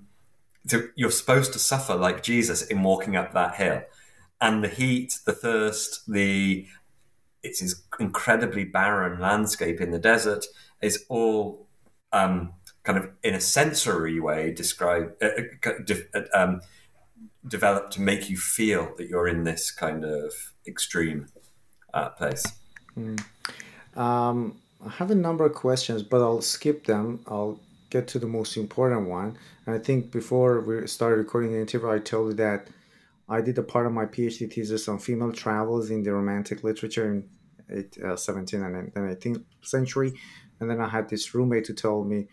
to, you're supposed to suffer like Jesus in walking up that hill. And the heat, the thirst, the it's this incredibly barren landscape in the desert is all um, kind of in a sensory way described, uh, uh, uh, um, developed to make you feel that you're in this kind of extreme uh, place. Mm. Um, I have a number of questions, but I'll skip them. I'll get to the most important one. And I think before we started recording the interview, I told you that I did a part of my PhD thesis on female travels in the Romantic literature in eight, uh, 17th and then 18th century. And then I had this roommate who told me,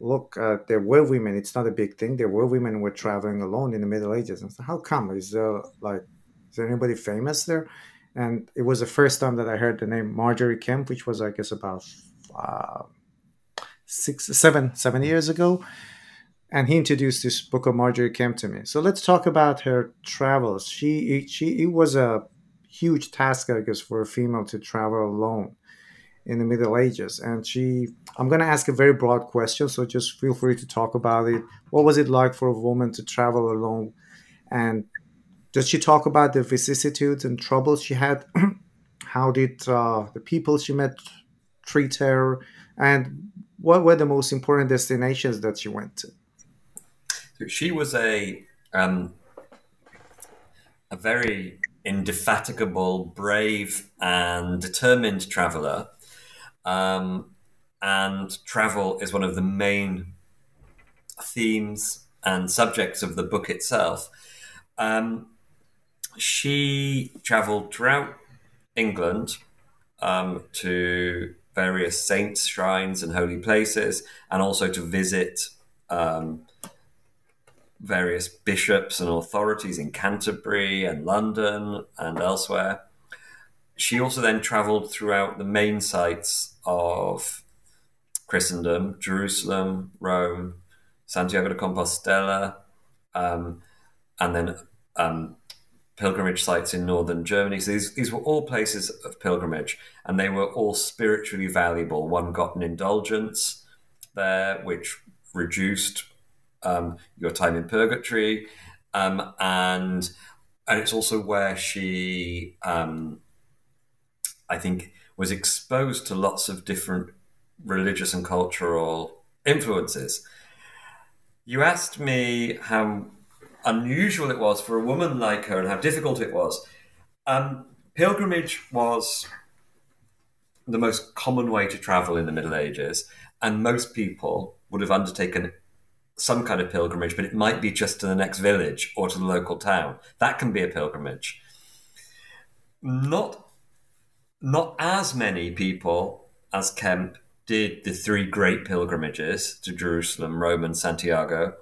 look, uh, there were women, it's not a big thing. There were women who were traveling alone in the Middle Ages. And so how come? Is there like, is there anybody famous there? and it was the first time that I heard the name Margery Kempe, which was I guess about uh, six, seven, seven years ago. And he introduced this book of Margery Kempe to me. So let's talk about her travels. She, she, it was a huge task, I guess, for a female to travel alone in the Middle Ages. And she, I'm going to ask a very broad question, so just feel free to talk about it. What was it like for a woman to travel alone? And does she talk about the vicissitudes and troubles she had? How did uh, the people she met treat her? And what were the most important destinations that she went to? She was a um, a very indefatigable, brave, and determined traveler. Um, and travel is one of the main themes and subjects of the book itself. Um, she traveled throughout England um, to various saints' shrines and holy places, and also to visit um, various bishops and authorities in Canterbury and London and elsewhere. She also then traveled throughout the main sites of Christendom Jerusalem, Rome, Santiago de Compostela, um, and then um, pilgrimage sites in northern Germany. So these, these were all places of pilgrimage, and they were all spiritually valuable. One got an indulgence there, which reduced um, your time in purgatory, um, and and it's also where she, um, I think, was exposed to lots of different religious and cultural influences. You asked me how unusual it was for a woman like her and how difficult it was. Um, pilgrimage was the most common way to travel in the Middle Ages, and most people would have undertaken some kind of pilgrimage, but it might be just to the next village or to the local town. That can be a pilgrimage. Not, not as many people as Kempe did the three great pilgrimages to Jerusalem, Rome, and Santiago.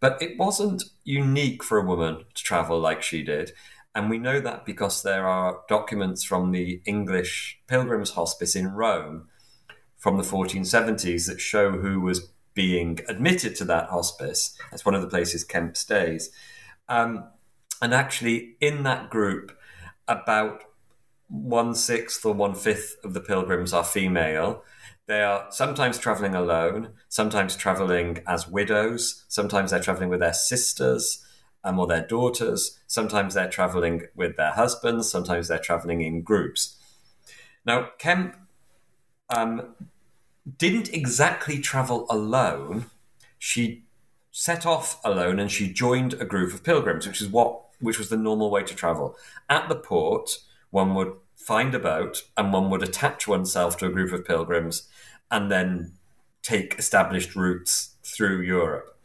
But it wasn't unique for a woman to travel like she did. And we know that because there are documents from the English Pilgrims Hospice in Rome from the 1470s that show who was being admitted to that hospice. That's one of the places Kempe stays. Um, and actually, in that group, about one sixth or one fifth of the pilgrims are female. They are sometimes traveling alone, sometimes traveling as widows, sometimes they're traveling with their sisters um, or their daughters, sometimes they're traveling with their husbands, sometimes they're traveling in groups. Now, Kempe um, didn't exactly travel alone. She set off alone and she joined a group of pilgrims, which is what which was the normal way to travel. At the port, one would find a boat and one would attach oneself to a group of pilgrims and then take established routes through Europe.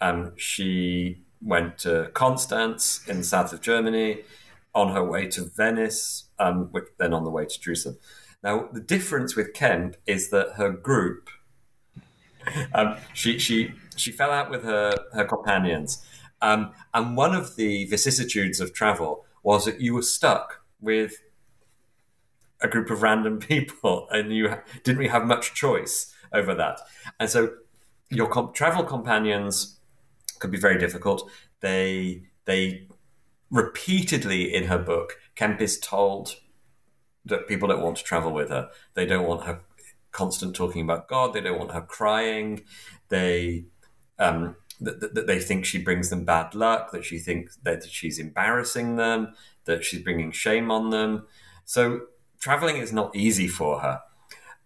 Um, she went to Constance in the south of Germany, on her way to Venice, um, which, then on the way to Jerusalem. Now, the difference with Kempe is that her group, um, she, she, she fell out with her, her companions. Um, and one of the vicissitudes of travel was that you were stuck with a group of random people and you didn't really have much choice over that. And so your comp- travel companions could be very difficult. They they repeatedly in her book, Kempe is told that people don't want to travel with her. They don't want her constant talking about God. They don't want her crying. They um, that, that they think she brings them bad luck. That she thinks that she's embarrassing them. That she's bringing shame on them. So traveling is not easy for her.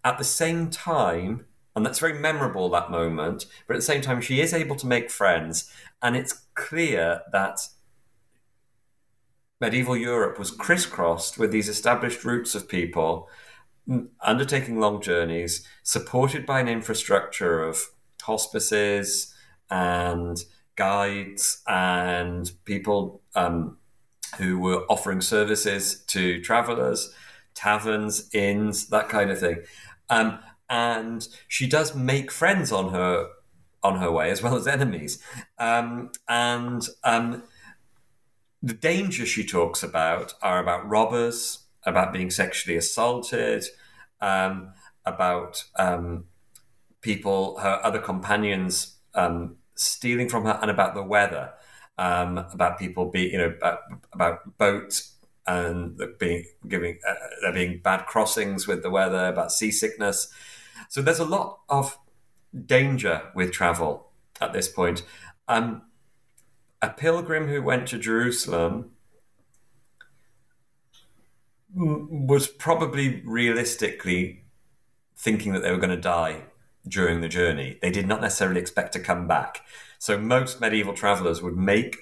At the same time, and that's very memorable that moment, but at the same time, she is able to make friends, and it's clear that medieval Europe was crisscrossed with these established routes of people undertaking long journeys, supported by an infrastructure of hospices and guides and people um, who were offering services to travelers taverns, inns, that kind of thing. Um, and she does make friends on her on her way as well as enemies. Um, and um, the dangers she talks about are about robbers, about being sexually assaulted, um, about um, people, her other companions um, stealing from her, and about the weather, um, about people being, you know, about, about boats and being giving uh, there being bad crossings with the weather, about seasickness. So there's a lot of danger with travel at this point. Um, a pilgrim who went to Jerusalem was probably realistically thinking that they were going to die during the journey. They did not necessarily expect to come back. So most medieval travelers would make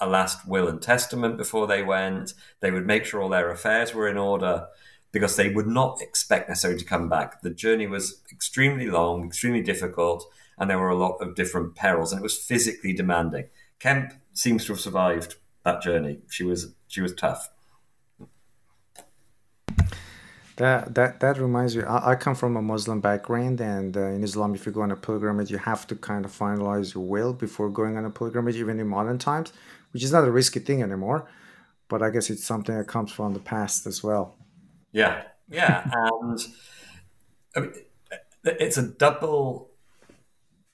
a last will and testament before they went. They would make sure all their affairs were in order because they would not expect necessarily to come back. The journey was extremely long, extremely difficult, and there were a lot of different perils, and it was physically demanding. Kempe seems to have survived that journey. She was she was tough. That that that reminds me. I, I come from a Muslim background, and uh, in Islam, if you go on a pilgrimage, you have to kind of finalize your will before going on a pilgrimage, even in modern times which is not a risky thing anymore. But I guess it's something that comes from the past as well. Yeah, yeah, and I mean, it's a double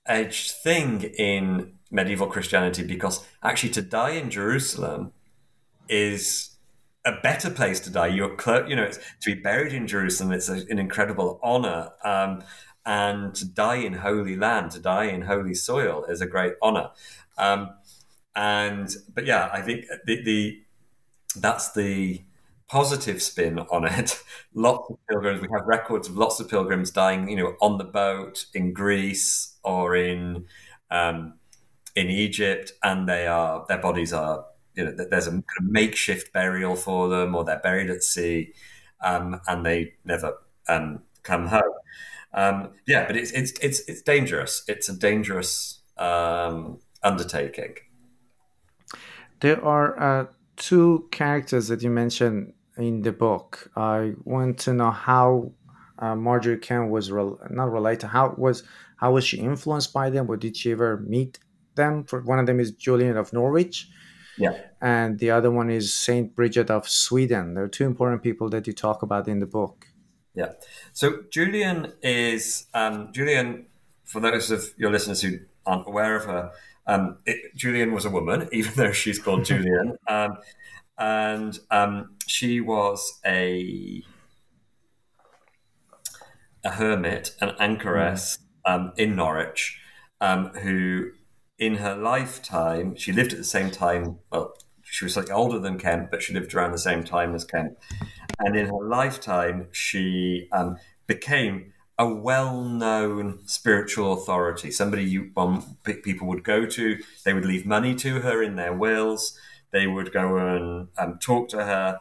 edged thing in medieval Christianity because actually to die in Jerusalem is a better place to die. You're, you know, to be buried in Jerusalem. It's a, an incredible honor, um, and to die in holy land, to die in holy soil, is a great honor. Um, and but yeah, I think the, the that's the positive spin on it. lots of pilgrims. We have records of lots of pilgrims dying, you know, on the boat in Greece or in um, in Egypt, and they are their bodies are you know there's a kind of makeshift burial for them, or they're buried at sea, um, and they never um, come home. Um, yeah, but it's it's it's it's dangerous. It's a dangerous um, undertaking. There are uh, two characters that you mentioned in the book. I want to know how uh, Margery Kempe was not related. How was how was she influenced by them, or did she ever meet them? For one of them is Julian of Norwich, yeah, and the other one is Saint Bridget of Sweden. There are two important people that you talk about in the book. Yeah. So Julian is um, Julian. For those of your listeners who aren't aware of her, um, it, Julian was a woman, even though she's called Julian. Um, and um, she was a a hermit, an anchoress um, in Norwich, um, who, in her lifetime, she lived at the same time. Well, she was slightly older than Kempe, but she lived around the same time as Kempe. And in her lifetime, she um, became a well-known spiritual authority, somebody you um, people would go to. They would leave money to her in their wills. They would go and um, talk to her.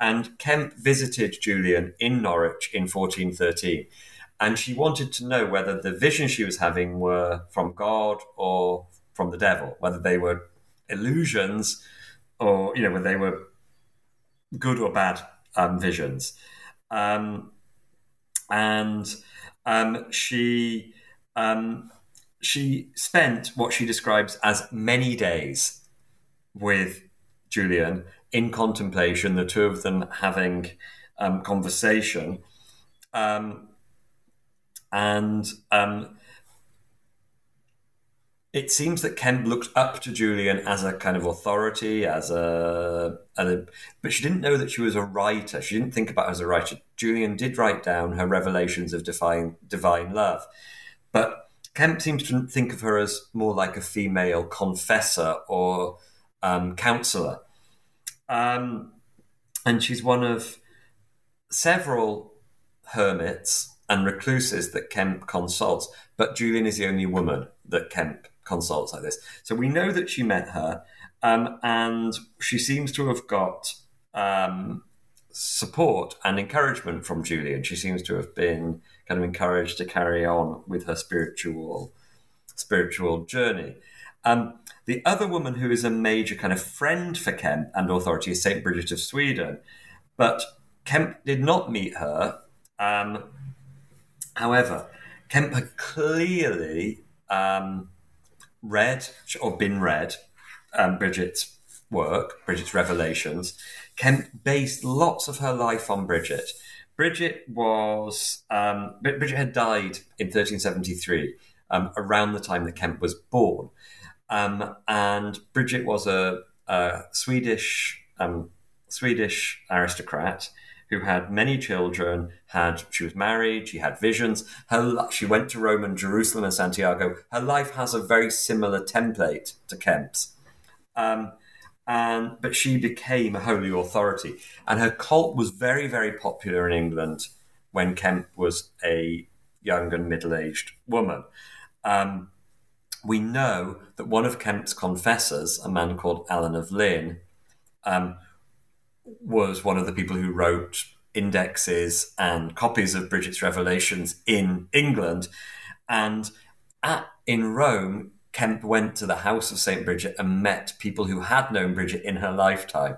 And Kempe visited Julian in Norwich in 1413. And she wanted to know whether the visions she was having were from God or from the devil, whether they were illusions or, you know, whether they were good or bad um, visions. Um, and um, she um, she spent what she describes as many days with Julian in contemplation, the two of them having um, conversation. Um, and um, it seems that Kempe looked up to Julian as a kind of authority, as a, as a, but she didn't know that she was a writer. She didn't think about her as a writer. Julian did write down her revelations of divine divine love, but Kempe seems to think of her as more like a female confessor or um, counselor. Um, and she's one of several hermits and recluses that Kempe consults, but Julian is the only woman that Kempe consults like this. So we know that she met her, um, and she seems to have got um, support and encouragement from Julian. She seems to have been kind of encouraged to carry on with her spiritual spiritual journey. Um, the other woman who is a major kind of friend for Kempe and authority is St. Bridget of Sweden. But Kempe did not meet her. Um, however, Kempe had clearly um, read or been read um, Bridget's work, Bridget's revelations. Kempe based lots of her life on Bridget. Bridget was um, Bridget had died in 1373, um, around the time that Kempe was born. Um, and Bridget was a, a Swedish um, Swedish aristocrat who had many children. Had she was married, she had visions. Her she went to Rome and Jerusalem and Santiago. Her life has a very similar template to Kempe's. Um, and but she became a holy authority, and her cult was very, very popular in England when Kempe was a young and middle-aged woman. Um, we know that one of Kempe's confessors, a man called Alan of Lynn, um, was one of the people who wrote indexes and copies of Bridget's Revelations in England. And at, in Rome, Kempe went to the house of St. Bridget and met people who had known Bridget in her lifetime.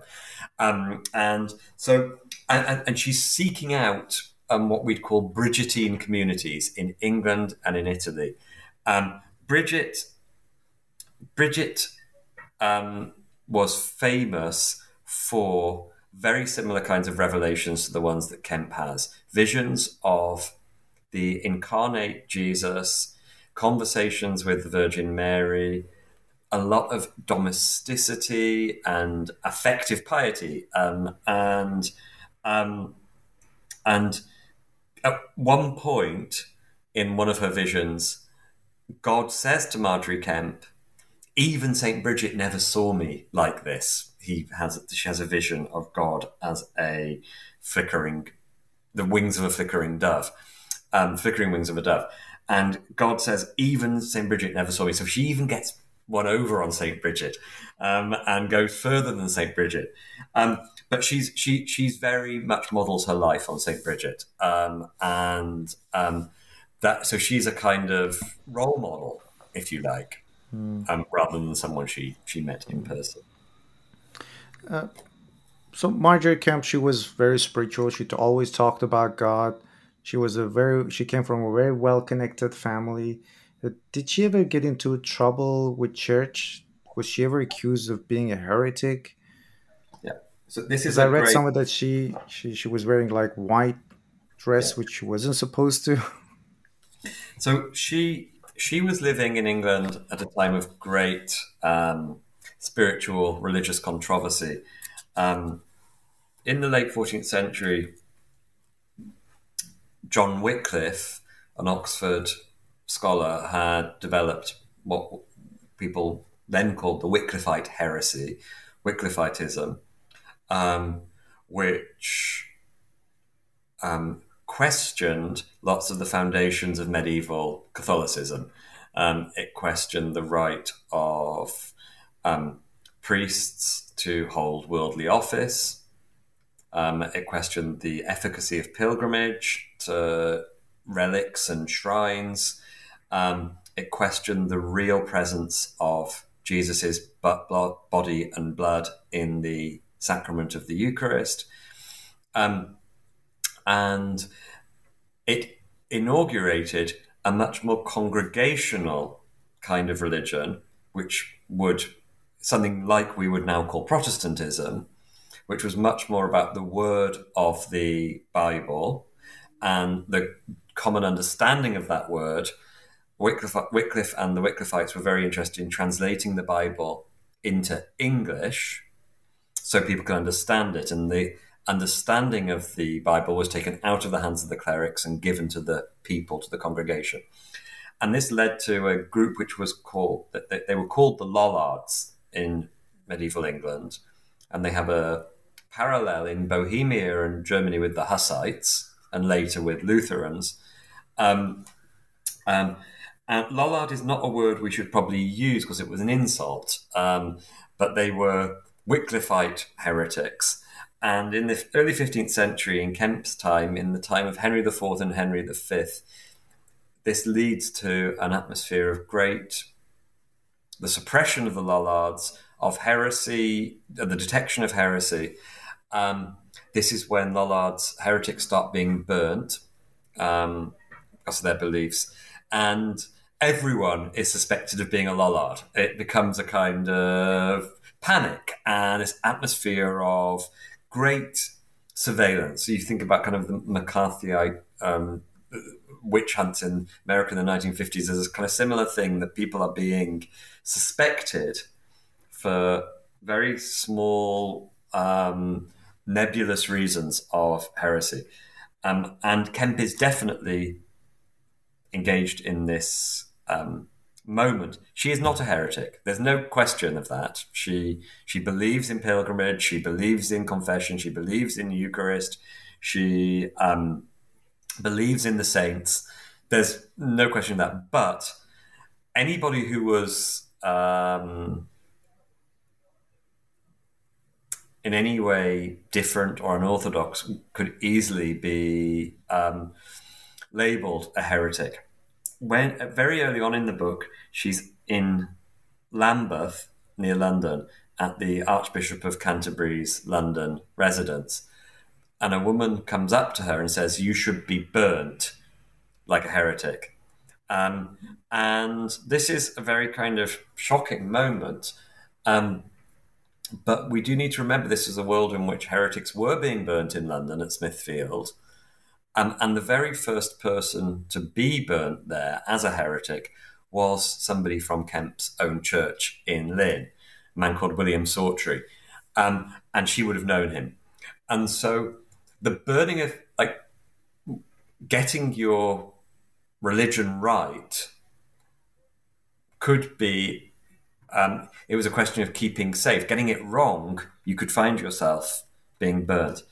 Um, and so, and, and, she's seeking out um, what we'd call Bridgetine communities in England and in Italy. Um, Bridget, Bridget um, was famous for very similar kinds of revelations to the ones that Kempe has. Visions of the incarnate Jesus, conversations with the Virgin Mary, a lot of domesticity and affective piety, um, and um, and at one point in one of her visions, God says to Margery Kempe, "Even Saint Bridget never saw me like this." He has she has a vision of God as a flickering, the wings of a flickering dove, um, flickering wings of a dove, and God says, "Even Saint Bridget never saw me." So she even gets one over on Saint Bridget, um, and goes further than Saint Bridget. Um, but she's she she's very much models her life on Saint Bridget, um, and um, that so she's a kind of role model, if you like, mm. rather than someone she she met in person. Uh, so Margery Kempe, she was very spiritual. She always talked about God. She was a very she came from a very well connected family. Uh, did she ever get into trouble with church? Was she ever accused of being a heretic? Yeah. So this is. I read great... somewhere that she she she was wearing like white dress, yeah. which she wasn't supposed to. So she she was living in England at a time of great um, spiritual religious controversy. Um, in the late 14th century, John Wycliffe, an Oxford scholar had developed what people then called the Wycliffite heresy, Wycliffitism, um, which um, questioned lots of the foundations of medieval Catholicism. Um, it questioned the right of um, priests to hold worldly office. Um, it questioned the efficacy of pilgrimage to relics and shrines. Um, it questioned the real presence of Jesus's body and blood in the sacrament of the Eucharist. Um, and it inaugurated a much more congregational kind of religion, which would something like we would now call Protestantism, which was much more about the word of the Bible and the common understanding of that word Wycliffe, Wycliffe and the Wycliffites were very interested in translating the Bible into English so people could understand it. And the understanding of the Bible was taken out of the hands of the clerics and given to the people, to the congregation. And this led to a group which was called, they were called the Lollards in medieval England. And they have a parallel in Bohemia and Germany with the Hussites and later with Lutherans. Um, um, and Lollard is not a word we should probably use because it was an insult, um, but they were Wycliffite heretics. And in the early 15th century, in Kempe's time, in the time of Henry IV and Henry V, this leads to an atmosphere of great, the suppression of the Lollards, of heresy, the detection of heresy. Um, this is when Lollards, heretics, start being burnt um, because of their beliefs. And everyone is suspected of being a Lollard. It becomes a kind of panic and this atmosphere of great surveillance. So you think about kind of the McCarthyite um, witch hunts in America in the 1950s. is a kind of similar thing that people are being suspected for very small, um, nebulous reasons of heresy. Um, and Kempe is definitely engaged in this um, moment. She is not a heretic. There's no question of that. She she believes in pilgrimage. She believes in confession. She believes in Eucharist. She um, believes in the saints. There's no question of that. But anybody who was um, in any way different or unorthodox could easily be um, labeled a heretic when very early on in the book, she's in Lambeth near London at the Archbishop of Canterbury's London residence, and a woman comes up to her and says, "You should be burnt like a heretic." Um, and this is a very kind of shocking moment. Um, but we do need to remember this is a world in which heretics were being burnt in London at Smithfield um, and the very first person to be burnt there as a heretic was somebody from Kempe's own church in Lynn, a man called William Sawtry. Um, and she would have known him. And so the burning of, like, getting your religion right could be um, it was a question of keeping safe. Getting it wrong, you could find yourself being burnt.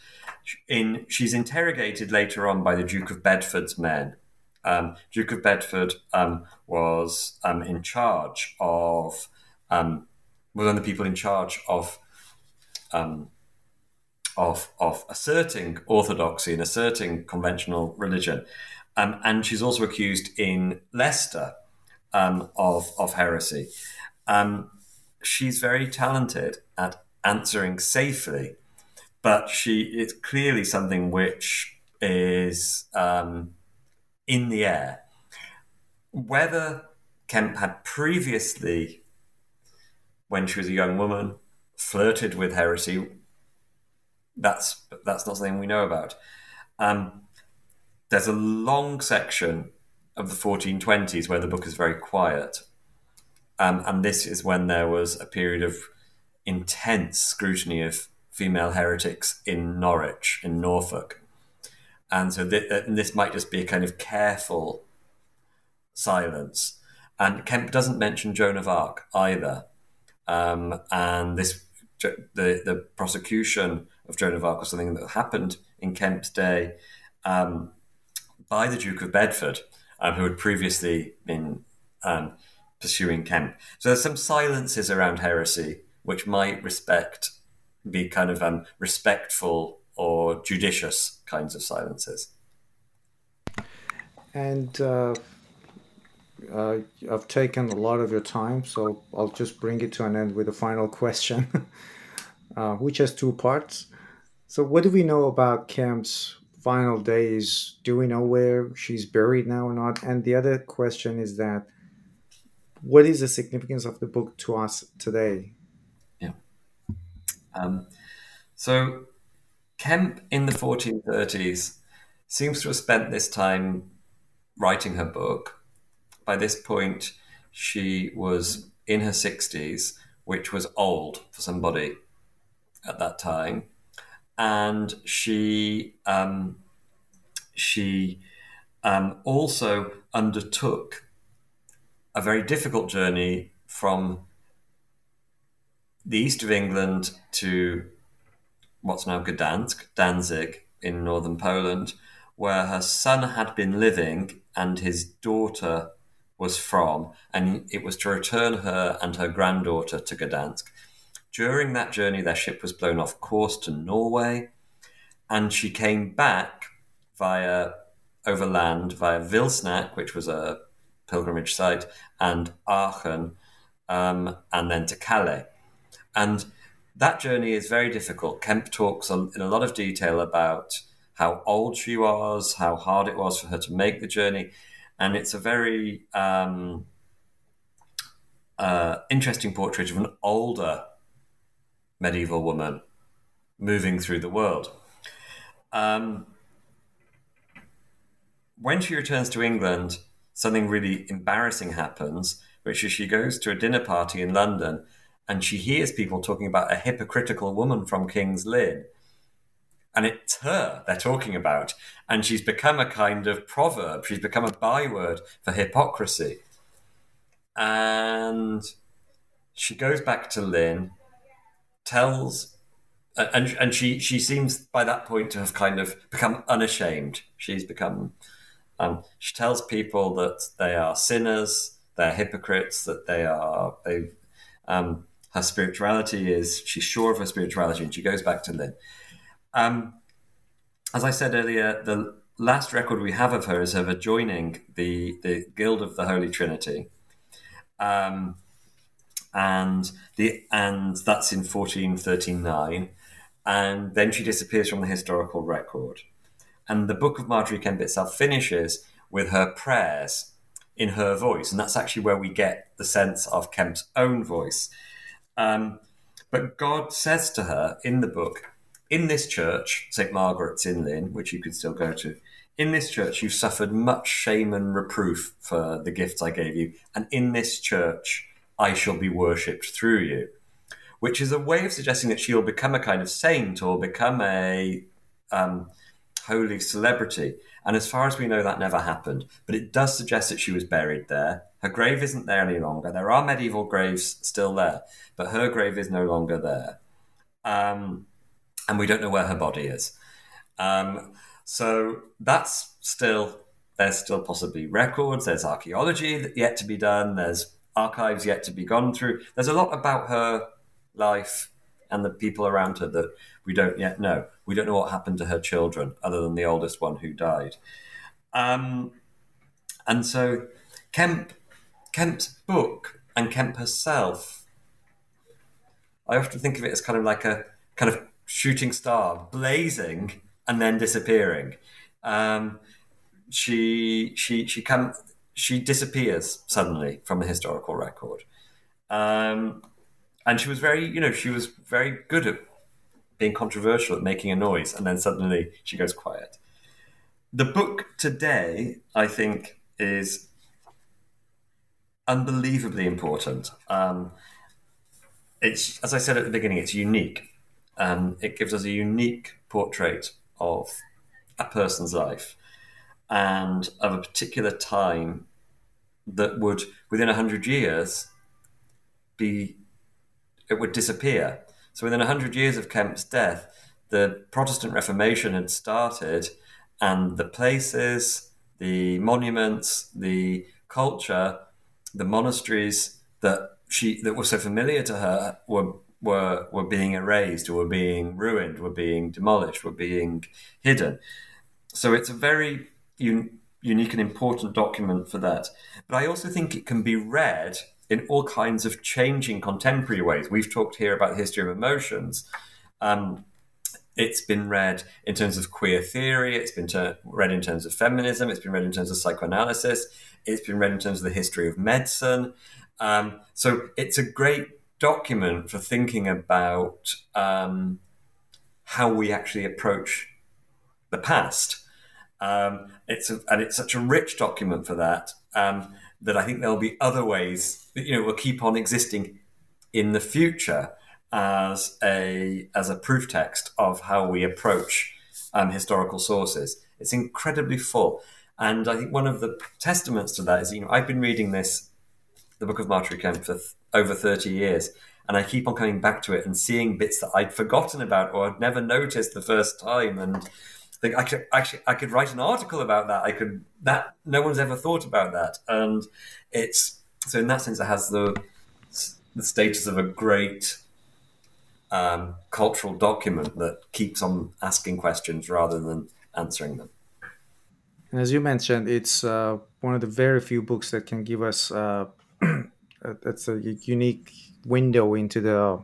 In she's interrogated later on by the Duke of Bedford's men. Um, Duke of Bedford um, was um, in charge of um, was one of the people in charge of um, of of asserting orthodoxy and asserting conventional religion, and she's also accused in Leicester of of heresy. Um, she's very talented at answering safely, but she it's clearly something which is um, in the air. Whether Kempe had previously, when she was a young woman, flirted with heresy, that's that's not something we know about. Um, there's a long section of the 1420s where the book is very quiet um, and this is when there was a period of intense scrutiny of female heretics in Norwich, in Norfolk. And so th- and this might just be a kind of careful silence. And Kempe doesn't mention Joan of Arc either. Um, and this the, the prosecution of Joan of Arc was something that happened in Kempe's day um, by the Duke of Bedford, um, who had previously been um, pursuing Kempe. So there's some silences around heresy which might respect be kind of um, respectful or judicious kinds of silences. And uh, uh, I've taken a lot of your time, so I'll just bring it to an end with a final question, uh, which has two parts. So, what do we know about Kempe's final days? Do we know where she's buried now or not? And the other question is that what is the significance of the book to us today? Yeah. Um, so Kempe in the 1430s seems to have spent this time writing her book. By this point, she was in her 60s, which was old for somebody at that time. And she um, she um, also undertook a very difficult journey from the east of England to what's now Gdansk, Danzig in northern Poland, where her son had been living and his daughter was from, and it was to return her and her granddaughter to Gdansk. During that journey, their ship was blown off course to Norway, and she came back via overland via Wilsnack, which was a pilgrimage site, and Aachen, um, and then to Calais. And that journey is very difficult. Kempe talks in a lot of detail about how old she was, how hard it was for her to make the journey, and it's a very um, uh, interesting portrait of an older medieval woman moving through the world. Um, when she returns to England, something really embarrassing happens, which is she goes to a dinner party in London and she hears people talking about a hypocritical woman from King's Lynn. And it's her they're talking about. And she's become a kind of proverb. She's become a byword for hypocrisy. And she goes back to Lynn, tells, and, and she, she seems by that point to have kind of become unashamed. She's become um, she tells people that they are sinners, they're hypocrites, that they are they. Um, her spirituality is she's sure of her spirituality, and she goes back to Lynn. Um, as I said earlier, the last record we have of her is of her joining the the Guild of the Holy Trinity, um, and the and that's in fourteen thirty nine, and then she disappears from the historical record. And the book of Kempe itself finishes with her prayers in her voice. And that's actually where we get the sense of Kempe's own voice. Um, but God says to her in the book, in this church, St. Margaret's in Lynn, which you could still go to, in this church you suffered much shame and reproof for the gifts I gave you, and in this church I shall be worshipped through you. Which is a way of suggesting that she'll become a kind of saint or become a um, holy celebrity. And as far as we know, that never happened. But it does suggest that she was buried there. Her grave isn't there any longer. There are medieval graves still there, but her grave is no longer there. Um, and we don't know where her body is. Um, so that's still there's still possibly records. There's archaeology yet to be done. There's archives yet to be gone through. There's a lot about her life and the people around her that we don't yet know. We don't know what happened to her children, other than the oldest one who died. Um, and so Kempe, Kempe's book and Kempe herself, I often think of it as kind of like a kind of shooting star, blazing and then disappearing. Um, she she she come she disappears suddenly from the historical record, um, and she was very you know she was very good at being controversial at making a noise, and then suddenly she goes quiet. The book today, I think, is unbelievably important. Um, it's as I said at the beginning, it's unique. Um, it gives us a unique portrait of a person's life and of a particular time that would, within 100 years, be, it would disappear. So within 100 years of Kempe's death, the Protestant Reformation had started, and the places, the monuments, the culture, the monasteries that she that were so familiar to her were were were being erased, or were being ruined, were being demolished, were being hidden. So it's a very un- unique and important document for that. But I also think it can be read in all kinds of changing contemporary ways. We've talked here about the history of emotions. Um, it's been read in terms of queer theory. It's been ter- read in terms of feminism. It's been read in terms of psychoanalysis. It's been read in terms of the history of medicine. Um, so it's a great document for thinking about um, how we actually approach the past. Um, it's a, and it's such a rich document for that um, that I think there'll be other ways that you know will keep on existing in the future as a as a proof text of how we approach um, historical sources. It's incredibly full, and I think one of the testaments to that is you know I've been reading this, the Book of Kempe for th- over thirty years, and I keep on coming back to it and seeing bits that I'd forgotten about or I'd never noticed the first time, and think I could actually I could write an article about that. I could that no one's ever thought about that, and it's so in that sense it has the the status of a great um, cultural document that keeps on asking questions rather than answering them. And as you mentioned, it's uh, one of the very few books that can give us uh, that's a unique window into the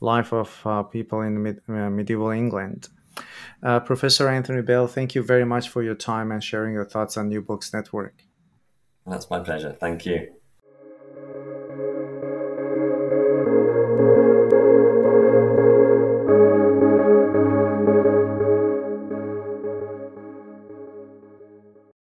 life of uh, people in mid, uh, medieval England. Uh, Professor Anthony Bale, thank you very much for your time and sharing your thoughts on New Books Network. That's my pleasure. Thank you.